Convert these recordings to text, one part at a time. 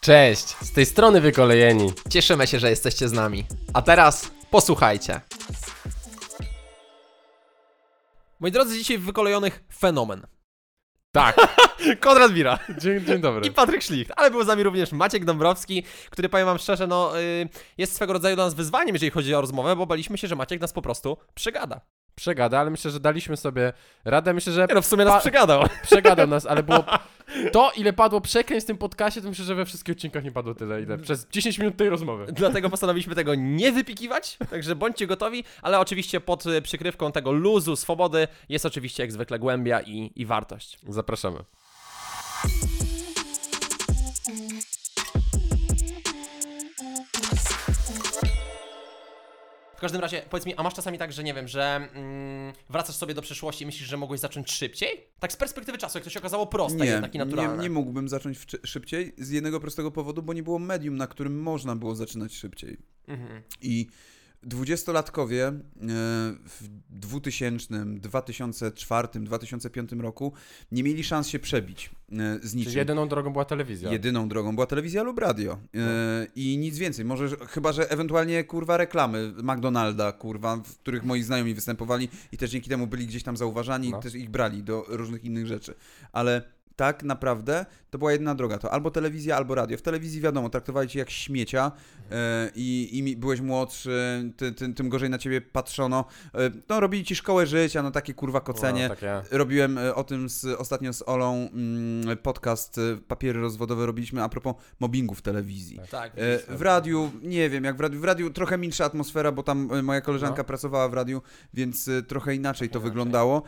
Cześć, z tej strony wykolejeni. Cieszymy się, że jesteście z nami. A teraz posłuchajcie. Moi drodzy, dzisiaj w wykolejonych fenomen. Tak, Konrad Wira dzień, dzień dobry. i Patryk Szlicht, ale był z nami również Maciek Dąbrowski, który powiem wam szczerze, no y, jest swego rodzaju dla nas wyzwaniem, jeżeli chodzi o rozmowę, bo baliśmy się, że Maciek nas po prostu przegada. Przegada, ale myślę, że daliśmy sobie radę. Myślę, że Nie no, w sumie nas Pa- przegadał. przegadał nas, ale było. To, ile padło przekleństw w tym podcaście, to myślę, że we wszystkich odcinkach nie padło tyle, ile przez 10 minut tej rozmowy. Dlatego postanowiliśmy tego nie wypikiwać, także bądźcie gotowi, ale oczywiście pod y, przykrywką tego luzu, swobody jest oczywiście jak zwykle głębia i, i wartość. Zapraszamy. W każdym razie, powiedz mi, a masz czasami tak, że nie wiem, że mm, wracasz sobie do przeszłości i myślisz, że mogłeś zacząć szybciej? Tak z perspektywy czasu, jak to się okazało proste, Nie, jednak i naturalne. nie, nie mógłbym zacząć szybciej z jednego prostego powodu, bo nie było medium, na którym można było zaczynać szybciej. Mhm. I dwudziestolatkowie e, w 2000, 2004, 2005 roku nie mieli szans się przebić e, z Czyli niczym. jedyną drogą była telewizja. Jedyną drogą była telewizja lub radio. E, I nic więcej. Może, że- chyba, że ewentualnie kurwa reklamy McDonalda, kurwa, w których moi znajomi występowali i też dzięki temu byli gdzieś tam zauważani No. i też ich brali do różnych innych rzeczy. Ale tak naprawdę to była jedna droga. To albo telewizja, albo radio. W telewizji wiadomo, traktowali cię jak śmiecia e, i, i mi- byłeś młodszy, ty, ty, tym gorzej na ciebie patrzono. E, no, robili ci szkołę życia, no takie kurwa kocenie. No, takie... Robiłem e, o tym z, ostatnio z Olą mm, podcast Papiery rozwodowe robiliśmy a propos mobbingu w telewizji. Tak. E, W radiu, nie wiem, jak w radiu, w radiu trochę milsza atmosfera, bo tam moja koleżanka No. pracowała w radiu, więc trochę inaczej to Inaczej. wyglądało.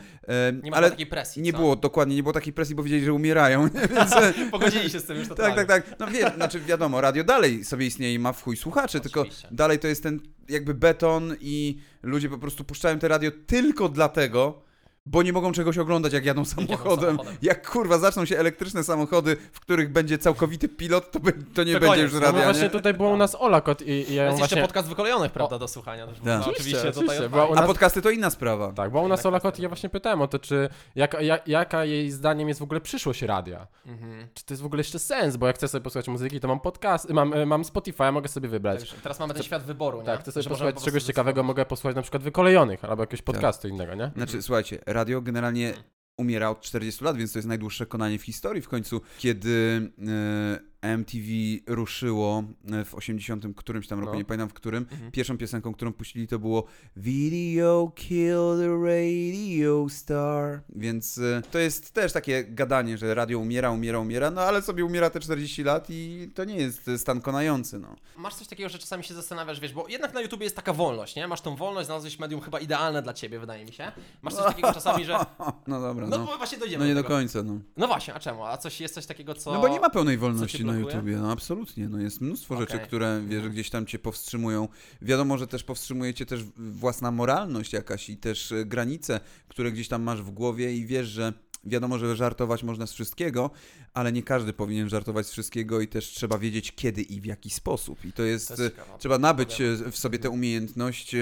Nie ma ale takiej presji, nie co? było, dokładnie, nie było takiej presji, bo wiedzieli, że umierają, nie? więc Pogodzili się z tym już tak, totalnie. tak, tak. No wie, znaczy wiadomo, radio dalej sobie istnieje i ma w chuj słuchaczy, tylko Oczywiście. dalej to jest ten jakby beton i ludzie po prostu puszczają te radio tylko dlatego, bo nie mogą czegoś oglądać, jak jadą samochodem. samochodem. Jak kurwa zaczną się elektryczne samochody, w których będzie całkowity pilot, to, be, to nie To będzie koniec. już No No radia. właśnie nie? tutaj była u nas Ola Kot i, i ja Jest jeszcze właśnie... podcast wykolejonych, prawda, do słuchania. Też można Tak. oczywiście, Oczywiście, tutaj oczywiście. Była u A nas- podcasty to inna sprawa. Tak, bo u nas Tak, Ola tak, Kot i ja tak. właśnie pytałem o to, czy jaka, jak, jaka jej zdaniem jest w ogóle przyszłość radia. Mhm. Czy to jest w ogóle jeszcze sens, bo jak chcę sobie posłuchać muzyki, to mam podcast, mam, e, mam Spotify, mogę sobie wybrać. Także Teraz mamy ten świat wyboru, nie? Tak, chcę sobie Że posłuchać po czegoś ciekawego, mogę posłuchać na przykład wykolejonych albo jakiegoś Tak. podcastu innego, nie? Znaczy, słuchajcie, radio generalnie umiera od 40 lat, więc to jest najdłuższe konanie w historii. W końcu, kiedy e, MTV ruszyło e, w 80 którymś tam roku, No. nie pamiętam w którym, Mhm. pierwszą piosenką, którą puścili, to było Video kill the radio star. Więc e, to jest też takie gadanie, że radio umiera, umiera, umiera, no ale sobie umiera te 40 lat i to nie jest e, stan konający, no. Masz coś takiego, że czasami się zastanawiasz, wiesz, bo jednak na YouTubie jest taka wolność, nie? Masz tą wolność, znalazłeś medium chyba idealne dla ciebie, wydaje mi się. Masz coś takiego czasami, że... No dobra, No, no. właśnie dojdziemy No nie do tego. końca, no. No właśnie, a czemu? A coś jest coś takiego, co... No bo nie ma pełnej wolności na blokuje? YouTubie, no absolutnie, no jest mnóstwo rzeczy, Okej. które wiesz, gdzieś tam cię powstrzymują. Wiadomo, że też powstrzymuje cię też własna moralność jakaś i też e, granice, które gdzieś tam masz w głowie i wiesz, że wiadomo, że żartować można z wszystkiego, ale nie każdy powinien żartować z wszystkiego i też trzeba wiedzieć kiedy i w jaki sposób. I to jest, To jest e, trzeba nabyć e, w sobie tę umiejętność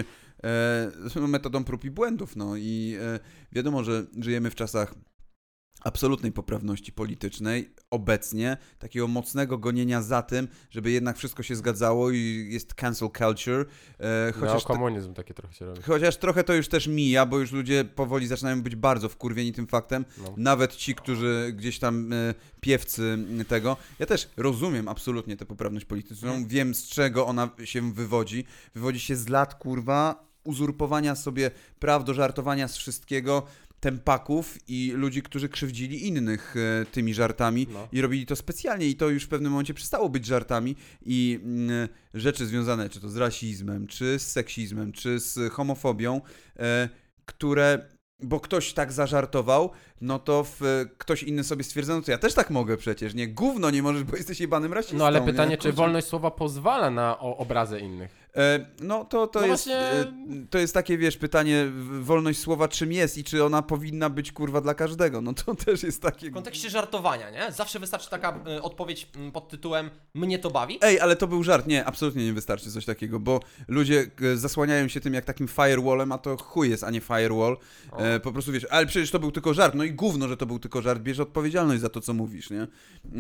metodą prób i błędów, no i wiadomo, że żyjemy w czasach absolutnej poprawności politycznej obecnie, takiego mocnego gonienia za tym, żeby jednak wszystko się zgadzało i jest cancel culture, e, Chociaż chociaż, komunizm takie trochę się robi. chociaż trochę to już też mija, bo już ludzie powoli zaczynają być bardzo wkurwieni tym faktem, No. nawet ci, którzy gdzieś tam e, piewcy tego. Ja też rozumiem absolutnie tę poprawność polityczną, wiem z czego ona się wywodzi. Wywodzi się z lat, kurwa, uzurpowania sobie praw do żartowania z wszystkiego, tempaków i ludzi, którzy krzywdzili innych e, tymi żartami No. i robili to specjalnie i to już w pewnym momencie przestało być żartami i mm, rzeczy związane czy to z rasizmem, czy z seksizmem, czy z homofobią, e, które bo ktoś tak zażartował, no to w, ktoś inny sobie stwierdza, no to ja też tak mogę przecież, nie? Gówno nie możesz, bo jesteś jebanym rasistą. No ale nie? pytanie, czy Kurczę. wolność słowa pozwala na obrazę innych? E, no to, to No jest właśnie- e, to jest takie, wiesz, pytanie wolność słowa czym jest i czy ona powinna być kurwa dla każdego. No to też jest takie... W kontekście żartowania, nie? Zawsze wystarczy taka y, odpowiedź pod tytułem mnie to bawi. Ej, ale to był żart. Nie, absolutnie nie wystarczy coś takiego, bo ludzie e, zasłaniają się tym jak takim firewallem, a to chuj jest, a nie firewall. E, po prostu wiesz, ale przecież to był tylko żart. No i gówno, że to był tylko żart. Bierz odpowiedzialność za to, co mówisz, nie?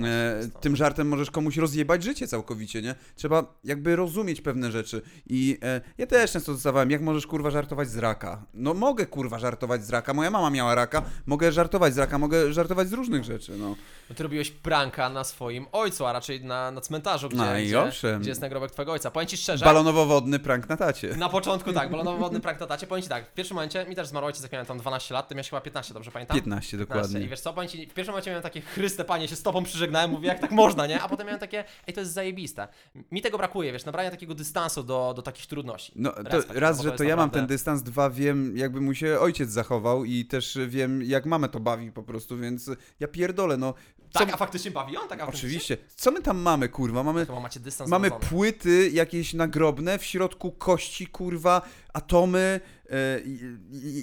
E, tym żartem możesz komuś rozjebać życie całkowicie, nie? Trzeba jakby rozumieć pewne rzeczy. I e, ja też często dostawałem, jak możesz kurwa żartować z raka? No mogę kurwa żartować z raka. Moja mama miała raka, mogę żartować z raka, mogę żartować z różnych rzeczy, no. No Ty robiłeś pranka na swoim ojcu, a raczej na, na cmentarzu, gdzie, No i gdzie, owszem. gdzie jest nagrobek twojego ojca. Powiem ci szczerze, Balonowo-wodny prank na tacie. na początku tak, balonowodny prank na tacie. Powiem ci tak, w pierwszym momencie, mi też zmarł ojciec, jak miałem tam 12 lat, ty miałeś chyba 15, dobrze pamiętam? 15 dokładnie. I wiesz co, powiem ci, w pierwszym momencie miałem takie, Chryste Panie, się z tobą przyżegnałem, mówię, jak tak można, nie? A potem miałem takie, ej, to jest zajebiste. Mi tego brakuje, wiesz, nabrania takiego dystansu do, do takich trudności. No, to Respekt, raz, no bo że to to ja mam naprawdę- ten dystans, dwa wiem, jakby mu się ojciec zachował i też wiem, jak mamę to bawi po prostu, więc ja pierdolę, no. Co, Tak, a faktycznie bawi on? Tak, a faktycznie? oczywiście. Co my tam mamy, kurwa? Mamy, Chyba macie dystans mamy płyty jakieś nagrobne, w środku kości, kurwa, atomy, e,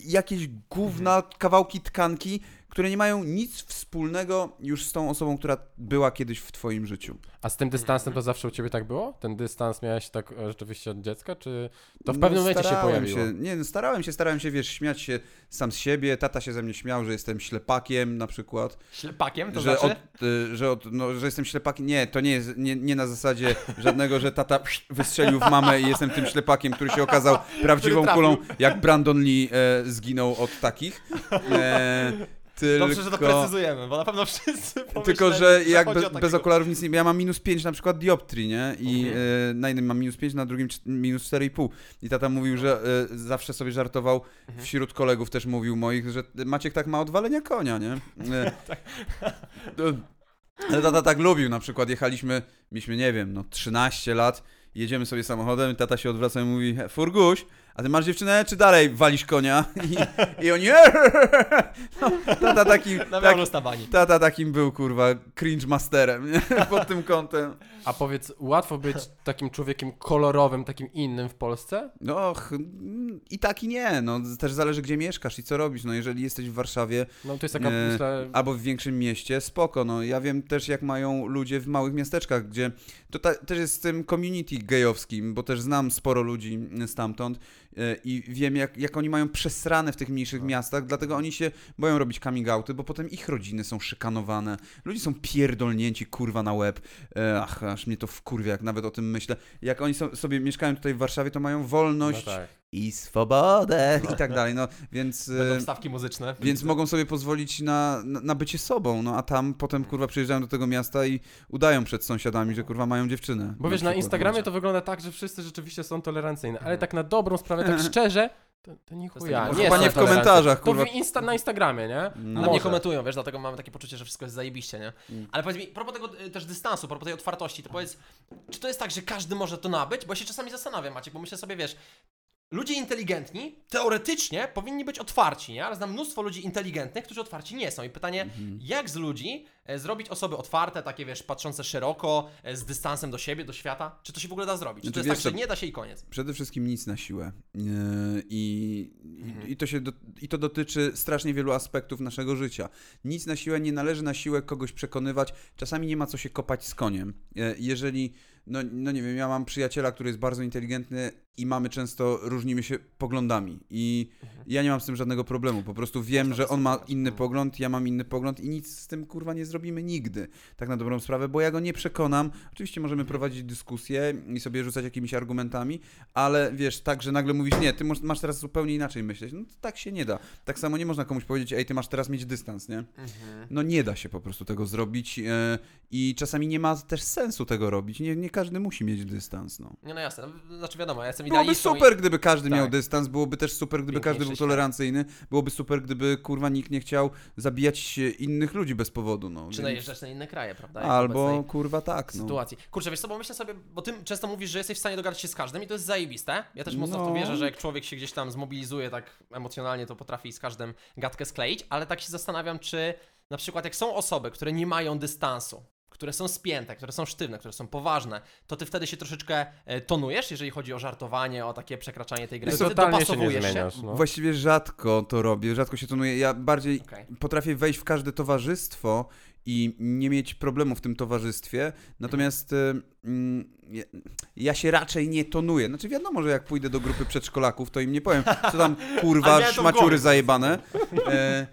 jakieś gówna, kawałki tkanki, które nie mają nic wspólnego już z tą osobą, która była kiedyś w twoim życiu. A z tym dystansem to zawsze u ciebie tak było? Ten dystans miałeś tak e, rzeczywiście od dziecka, czy to w No, pewnym momencie się pojawiło? Się, nie, no, starałem się, starałem się, wiesz, śmiać się sam z siebie. Tata się ze mnie śmiał, że jestem ślepakiem na przykład. Ślepakiem, to że, znaczy? od, y, że, od, no, że jestem ślepakiem. Nie, to nie jest nie, nie na zasadzie żadnego, że tata wystrzelił w mamę i jestem tym ślepakiem, który się okazał prawdziwą kulą, jak Brandon Lee e, zginął od takich. E, tylko... Dobrze, że to precyzujemy, bo na pewno wszyscy Tylko, że jak bez takiego- okularów nic nie... Ja mam minus 5 na przykład dioptrii, nie? I Mhm. e, na jednym mam minus 5, na drugim minus 4,5. I tata mówił, że e, zawsze sobie żartował, Mhm. wśród kolegów też mówił moich, że Maciek tak ma odwalenia konia, nie? E, Tak. ale tata tak lubił, na przykład jechaliśmy, mieliśmy, nie wiem, no 13 lat, jedziemy sobie samochodem i tata się odwraca i mówi, "He, Furguś, a ty masz dziewczynę, czy dalej walisz konia? I, i oni, no, tata taki, Na tak. Tata takim był, kurwa, cringe masterem, nie? Pod tym kątem. A powiedz, łatwo być takim człowiekiem kolorowym, takim innym w Polsce? No, mm, i tak i nie, no, też zależy gdzie mieszkasz i co robisz, no, jeżeli jesteś w Warszawie No to jest taka, Nie. myślę, albo w większym mieście, spoko, no, ja wiem też jak mają ludzie w małych miasteczkach, gdzie, to ta, też jest z tym community gejowskim, bo też znam sporo ludzi stamtąd e, i wiem jak, jak oni mają przesrane w tych mniejszych miastach, dlatego oni się boją robić coming outy, bo potem ich rodziny są szykanowane, ludzie są pierdolnięci, kurwa, na łeb, E, ach, aż mnie to wkurwia, jak nawet o tym myślę, jak oni so, sobie mieszkają tutaj w Warszawie, to mają no wolność tak. I swobodę i tak dalej, no, więc... Będą wstawki muzyczne. więc mogą sobie pozwolić na, na, na bycie sobą, no a tam potem kurwa przyjeżdżają do tego miasta i udają przed sąsiadami, że kurwa mają dziewczynę. Bo wiesz, na. Instagramie to wygląda tak, że wszyscy rzeczywiście są tolerancyjni, ale tak na dobrą sprawę, tak szczerze, to, to nie jest chuja. taki- Nie nie w komentarzach, To kurwa. w insta, na Instagramie, nie? No. Na mnie Może. komentują, wiesz, dlatego mamy takie poczucie, że wszystko jest zajebiście, nie? Mm. Ale powiedz mi, propos tego y, też dystansu, propos tej otwartości, to powiedz, czy to jest tak, że każdy może to nabyć? Bo ja się czasami zastanawiam, Maciek, bo myślę sobie, wiesz, ludzie inteligentni teoretycznie powinni być otwarci, nie? Ale znam mnóstwo ludzi inteligentnych, którzy otwarci nie są. I pytanie, Mhm. jak z ludzi e, zrobić osoby otwarte, takie, wiesz, patrzące szeroko, e, z dystansem do siebie, do świata? Czy to się w ogóle da zrobić? Czy to Znaczy, jest wiesz tak, że nie da się i koniec? Przede wszystkim nic na siłę. Yy, I, Mhm. i, to się do, I to dotyczy strasznie wielu aspektów naszego życia. Nic na siłę, nie należy na siłę kogoś przekonywać. Czasami nie ma co się kopać z koniem. Yy, Jeżeli, no, no nie wiem, ja mam przyjaciela, który jest bardzo inteligentny i mamy często, różnimy się poglądami. I ja nie mam z tym żadnego problemu. Po prostu wiem, Mhm. Że on ma inny Mhm. pogląd, ja mam inny pogląd i nic z tym kurwa nie zrobimy nigdy. Tak na dobrą sprawę, bo ja go nie przekonam. Oczywiście możemy Mhm. prowadzić dyskusję i sobie rzucać jakimiś argumentami, ale wiesz, tak, że nagle mówisz, nie, ty masz- teraz zupełnie inaczej myśleć. No to tak się nie da. Tak samo nie można komuś powiedzieć, ej, ty masz teraz mieć dystans, nie? Mhm. No nie da się po prostu tego zrobić e, i czasami nie ma też sensu tego robić. Nie, nie każdy musi mieć dystans, no. Nie, no jasne. Znaczy wiadomo, ja jestem Byłoby idealistą i- super, gdyby każdy miał Tak. dystans, byłoby też super, gdyby każdy był świat. tolerancyjny, byłoby super, gdyby kurwa nikt nie chciał zabijać innych ludzi bez powodu, no. Czy więc- najeżdżać na inne kraje, prawda? Jak w Albo obecnej kurwa tak, no. sytuacji. Kurczę, wiesz co, bo myślę sobie, bo ty często mówisz, że jesteś w stanie dogadać się z każdym i to jest zajebiste. Ja też mocno w to No. wierzę, że jak człowiek się gdzieś tam zmobilizuje tak emocjonalnie, to potrafi z każdym gadkę skleić, ale tak się zastanawiam, czy na przykład jak są osoby, które nie mają dystansu, które są spięte, które są sztywne, które są poważne, to ty wtedy się troszeczkę e, tonujesz, jeżeli chodzi o żartowanie, o takie przekraczanie tej granicy, Totalnie się nie dopasowujesz zmieniasz. No. Właściwie rzadko to robię, rzadko się tonuję. Ja bardziej Okej. potrafię wejść w każde towarzystwo i nie mieć problemu w tym towarzystwie, natomiast y, mm, ja- ja się raczej nie tonuję. Znaczy wiadomo, że jak pójdę do grupy przedszkolaków, to im nie powiem, co tam kurwa, w szmaciury zajebane. E,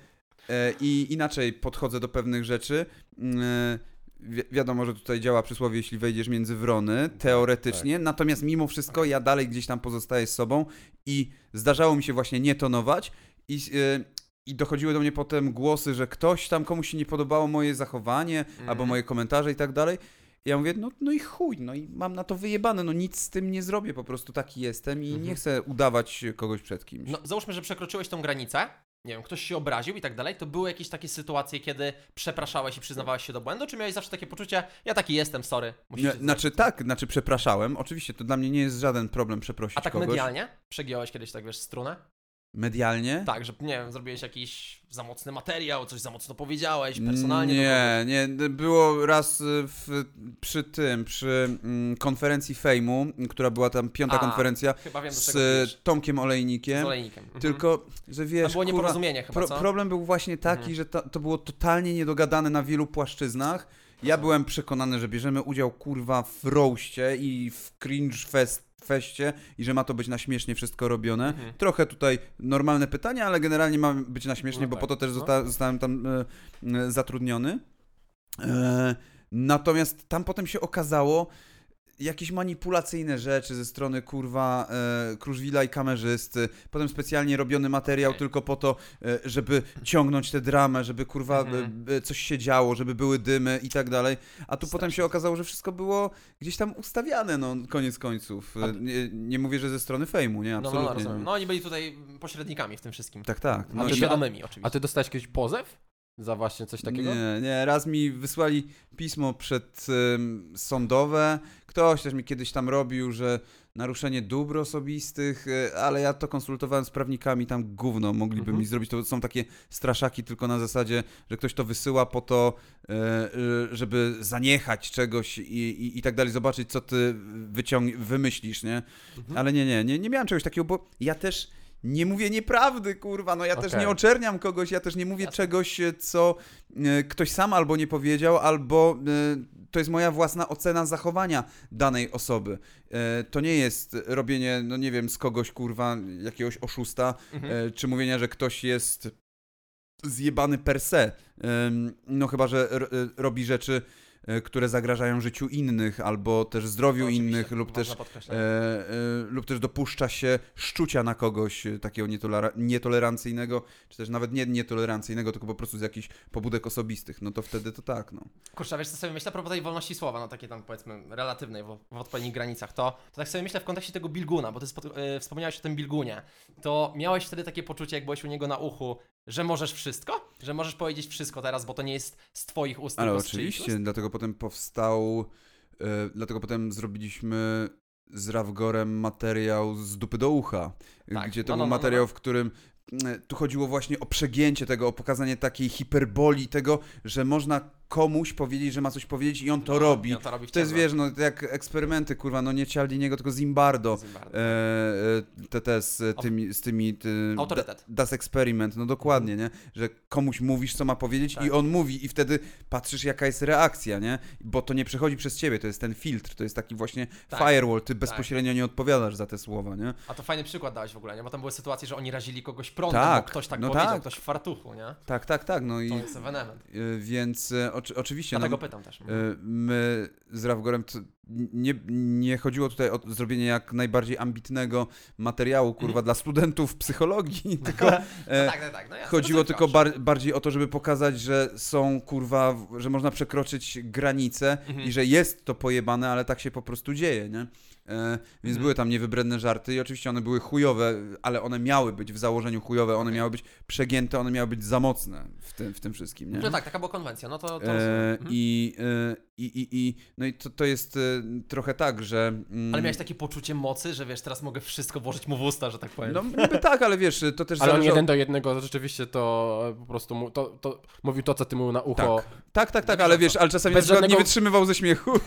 e, I inaczej podchodzę do pewnych rzeczy. E, wi- wiadomo, że tutaj działa przysłowie, jeśli wejdziesz między wrony, teoretycznie, natomiast mimo wszystko ja dalej gdzieś tam pozostaję z sobą i zdarzało mi się właśnie nie tonować i, e, i dochodziły do mnie potem głosy, że ktoś tam komuś się nie podobało moje zachowanie Mhm. albo moje komentarze i tak dalej. I ja mówię, no, no i chuj, no i mam na to wyjebane, no nic z tym nie zrobię, po prostu taki jestem i Mhm. nie chcę udawać kogoś przed kimś. No, załóżmy, że przekroczyłeś tą granicę, nie wiem, ktoś się obraził i tak dalej, to były jakieś takie sytuacje, kiedy przepraszałeś i przyznawałeś się do błędu, czy miałeś zawsze takie poczucie, ja taki jestem, sorry, Nie, znaczy tak, znaczy przepraszałem. Oczywiście to dla mnie nie jest żaden problem przeprosić A tak kogoś. medialnie? Przegiąłeś kiedyś tak, wiesz, strunę? Medialnie? Tak, że, nie wiem, zrobiłeś jakiś za mocny materiał, coś za mocno powiedziałeś, personalnie Nie, nie. Było raz y, w, przy tym, przy mm, konferencji Fejmu, która była tam piąta A, konferencja wiem, z. Tomkiem Z Olejnikiem. olejnikiem. Mhm. Tylko, że wiesz, było kurwa, nieporozumienie chyba, pro, problem był właśnie taki, Mhm. że to, to było totalnie niedogadane na wielu płaszczyznach. Ja byłem przekonany, że bierzemy udział kurwa w roście i w cringe fest, feście i że ma to być na śmiesznie wszystko robione. Mhm. Trochę tutaj normalne pytania, ale generalnie ma być na śmiesznie, No bo tak, po to też no. zosta- zostałem tam e, e, zatrudniony. E, natomiast tam potem się okazało jakieś manipulacyjne rzeczy ze strony kurwa e, Kruszwila i kamerzysty. Potem specjalnie robiony materiał Okej. tylko po to, e, żeby ciągnąć tę dramę, żeby kurwa Mhm. e, e, coś się działo, żeby były dymy i tak dalej. A tu potem się okazało, że wszystko było gdzieś tam ustawiane, no koniec końców. E, Nie, nie mówię, że ze strony fejmu, nie? No, no, Absolutnie. no, rozumiem. nie. No oni byli tutaj pośrednikami w tym wszystkim. Tak, tak. No, A świadomymi oczywiście. A ty dostałeś kiedyś pozew za właśnie coś takiego? Nie, nie, raz mi wysłali pismo przed ym, sądowe. Ktoś też mi kiedyś tam robił, że naruszenie dóbr osobistych, y, ale ja to konsultowałem z prawnikami, tam gówno mogliby Mhm. mi zrobić. To są takie straszaki tylko na zasadzie, że ktoś to wysyła po to, y, żeby zaniechać czegoś i, i, i tak dalej, zobaczyć co ty wyciąg- wymyślisz, nie? Mhm. Ale nie, nie, nie, nie miałem czegoś takiego, bo ja też nie mówię nieprawdy, kurwa, no ja też Okej. nie oczerniam kogoś, ja też nie mówię Jasne. czegoś, e, co e, ktoś sam albo nie powiedział, albo e, to jest moja własna ocena zachowania danej osoby. To nie jest robienie, no nie wiem, z kogoś, kurwa, jakiegoś oszusta, Mhm. czy mówienia, że ktoś jest zjebany per se. No chyba, że robi rzeczy, które zagrażają życiu innych, albo też zdrowiu innych, lub też. E, e, lub też dopuszcza się szczucia na kogoś e, takiego nietolera- nietolerancyjnego, czy też nawet nie nietolerancyjnego, tylko po prostu z jakichś pobudek osobistych, no to wtedy to tak, no. Kurczę, wiesz co sobie myślę a propos tej wolności słowa, no takiej tam powiedzmy relatywnej w, w odpowiednich granicach, to, to tak sobie myślę w kontekście tego Bilguna, bo ty spo, y, wspomniałeś o tym Bilgunie, to miałeś wtedy takie poczucie, jak byłeś u niego na uchu, że możesz wszystko? Że możesz powiedzieć wszystko teraz, bo to nie jest z twoich ust, Ale oczywiście, dlatego potem powstał, e, dlatego potem zrobiliśmy z Rawgorem materiał z dupy do ucha, Tak, gdzie to no, był no, no, no, materiał, no. w którym mm, tu chodziło właśnie o przegięcie tego, o pokazanie takiej hiperboli tego, że można komuś powiedzieć, że ma coś powiedzieć i on to robi. i on to robi w To jest, ciemno. wiesz, no jak eksperymenty, kurwa, no nie Cialdiniego, tylko Zimbardo. Zimbardo. E, e, te, te z tymi, z tymi ty, Autorytet. da- Das Experiment, no dokładnie, nie? Że komuś mówisz, co ma powiedzieć Tak. i on mówi i wtedy patrzysz, jaka jest reakcja, nie? Bo to nie przechodzi przez ciebie, to jest ten filtr, to jest taki właśnie Tak. firewall, ty bezpośrednio nie odpowiadasz za te słowa, nie? A to fajny przykład dałeś w ogóle, nie? Bo tam były sytuacje, że oni razili kogoś prądem, Tak, bo ktoś tak no powiedział, tak. ktoś w fartuchu, nie? Tak, tak, tak, no i To jest ewenement. e, więc e, oczy, oczywiście, Dlatego no, pytam też. e, my z Rawgorem nie, nie chodziło tutaj o zrobienie jak najbardziej ambitnego materiału, kurwa, dla studentów psychologii, tylko No e, tak, tak, tak. No jasne, Chodziło no tylko bar bardziej o to, żeby pokazać, że są kurwa, że można przekroczyć granice Mhm. i że jest to pojebane, ale tak się po prostu dzieje, nie? E, więc Mhm. były tam niewybredne żarty i oczywiście one były chujowe, ale one miały być w założeniu chujowe, one miały być przegięte, one miały być za mocne w tym, w tym wszystkim, nie? No tak, taka była konwencja, no to, to E. Mhm. I, e, i, i, i, no i to, to jest y, trochę tak, że... mm, Ale miałeś takie poczucie mocy, że wiesz, teraz mogę wszystko włożyć mu w usta, że tak powiem. No niby tak, ale wiesz, to też Ale on zależy jeden do jednego rzeczywiście to e, po prostu mu, to, to mówił to, co ty mu na ucho. Tak, tak, tak, tak ale wiesz, ale czasami bez przykład nie żadnego- wytrzymywał ze śmiechu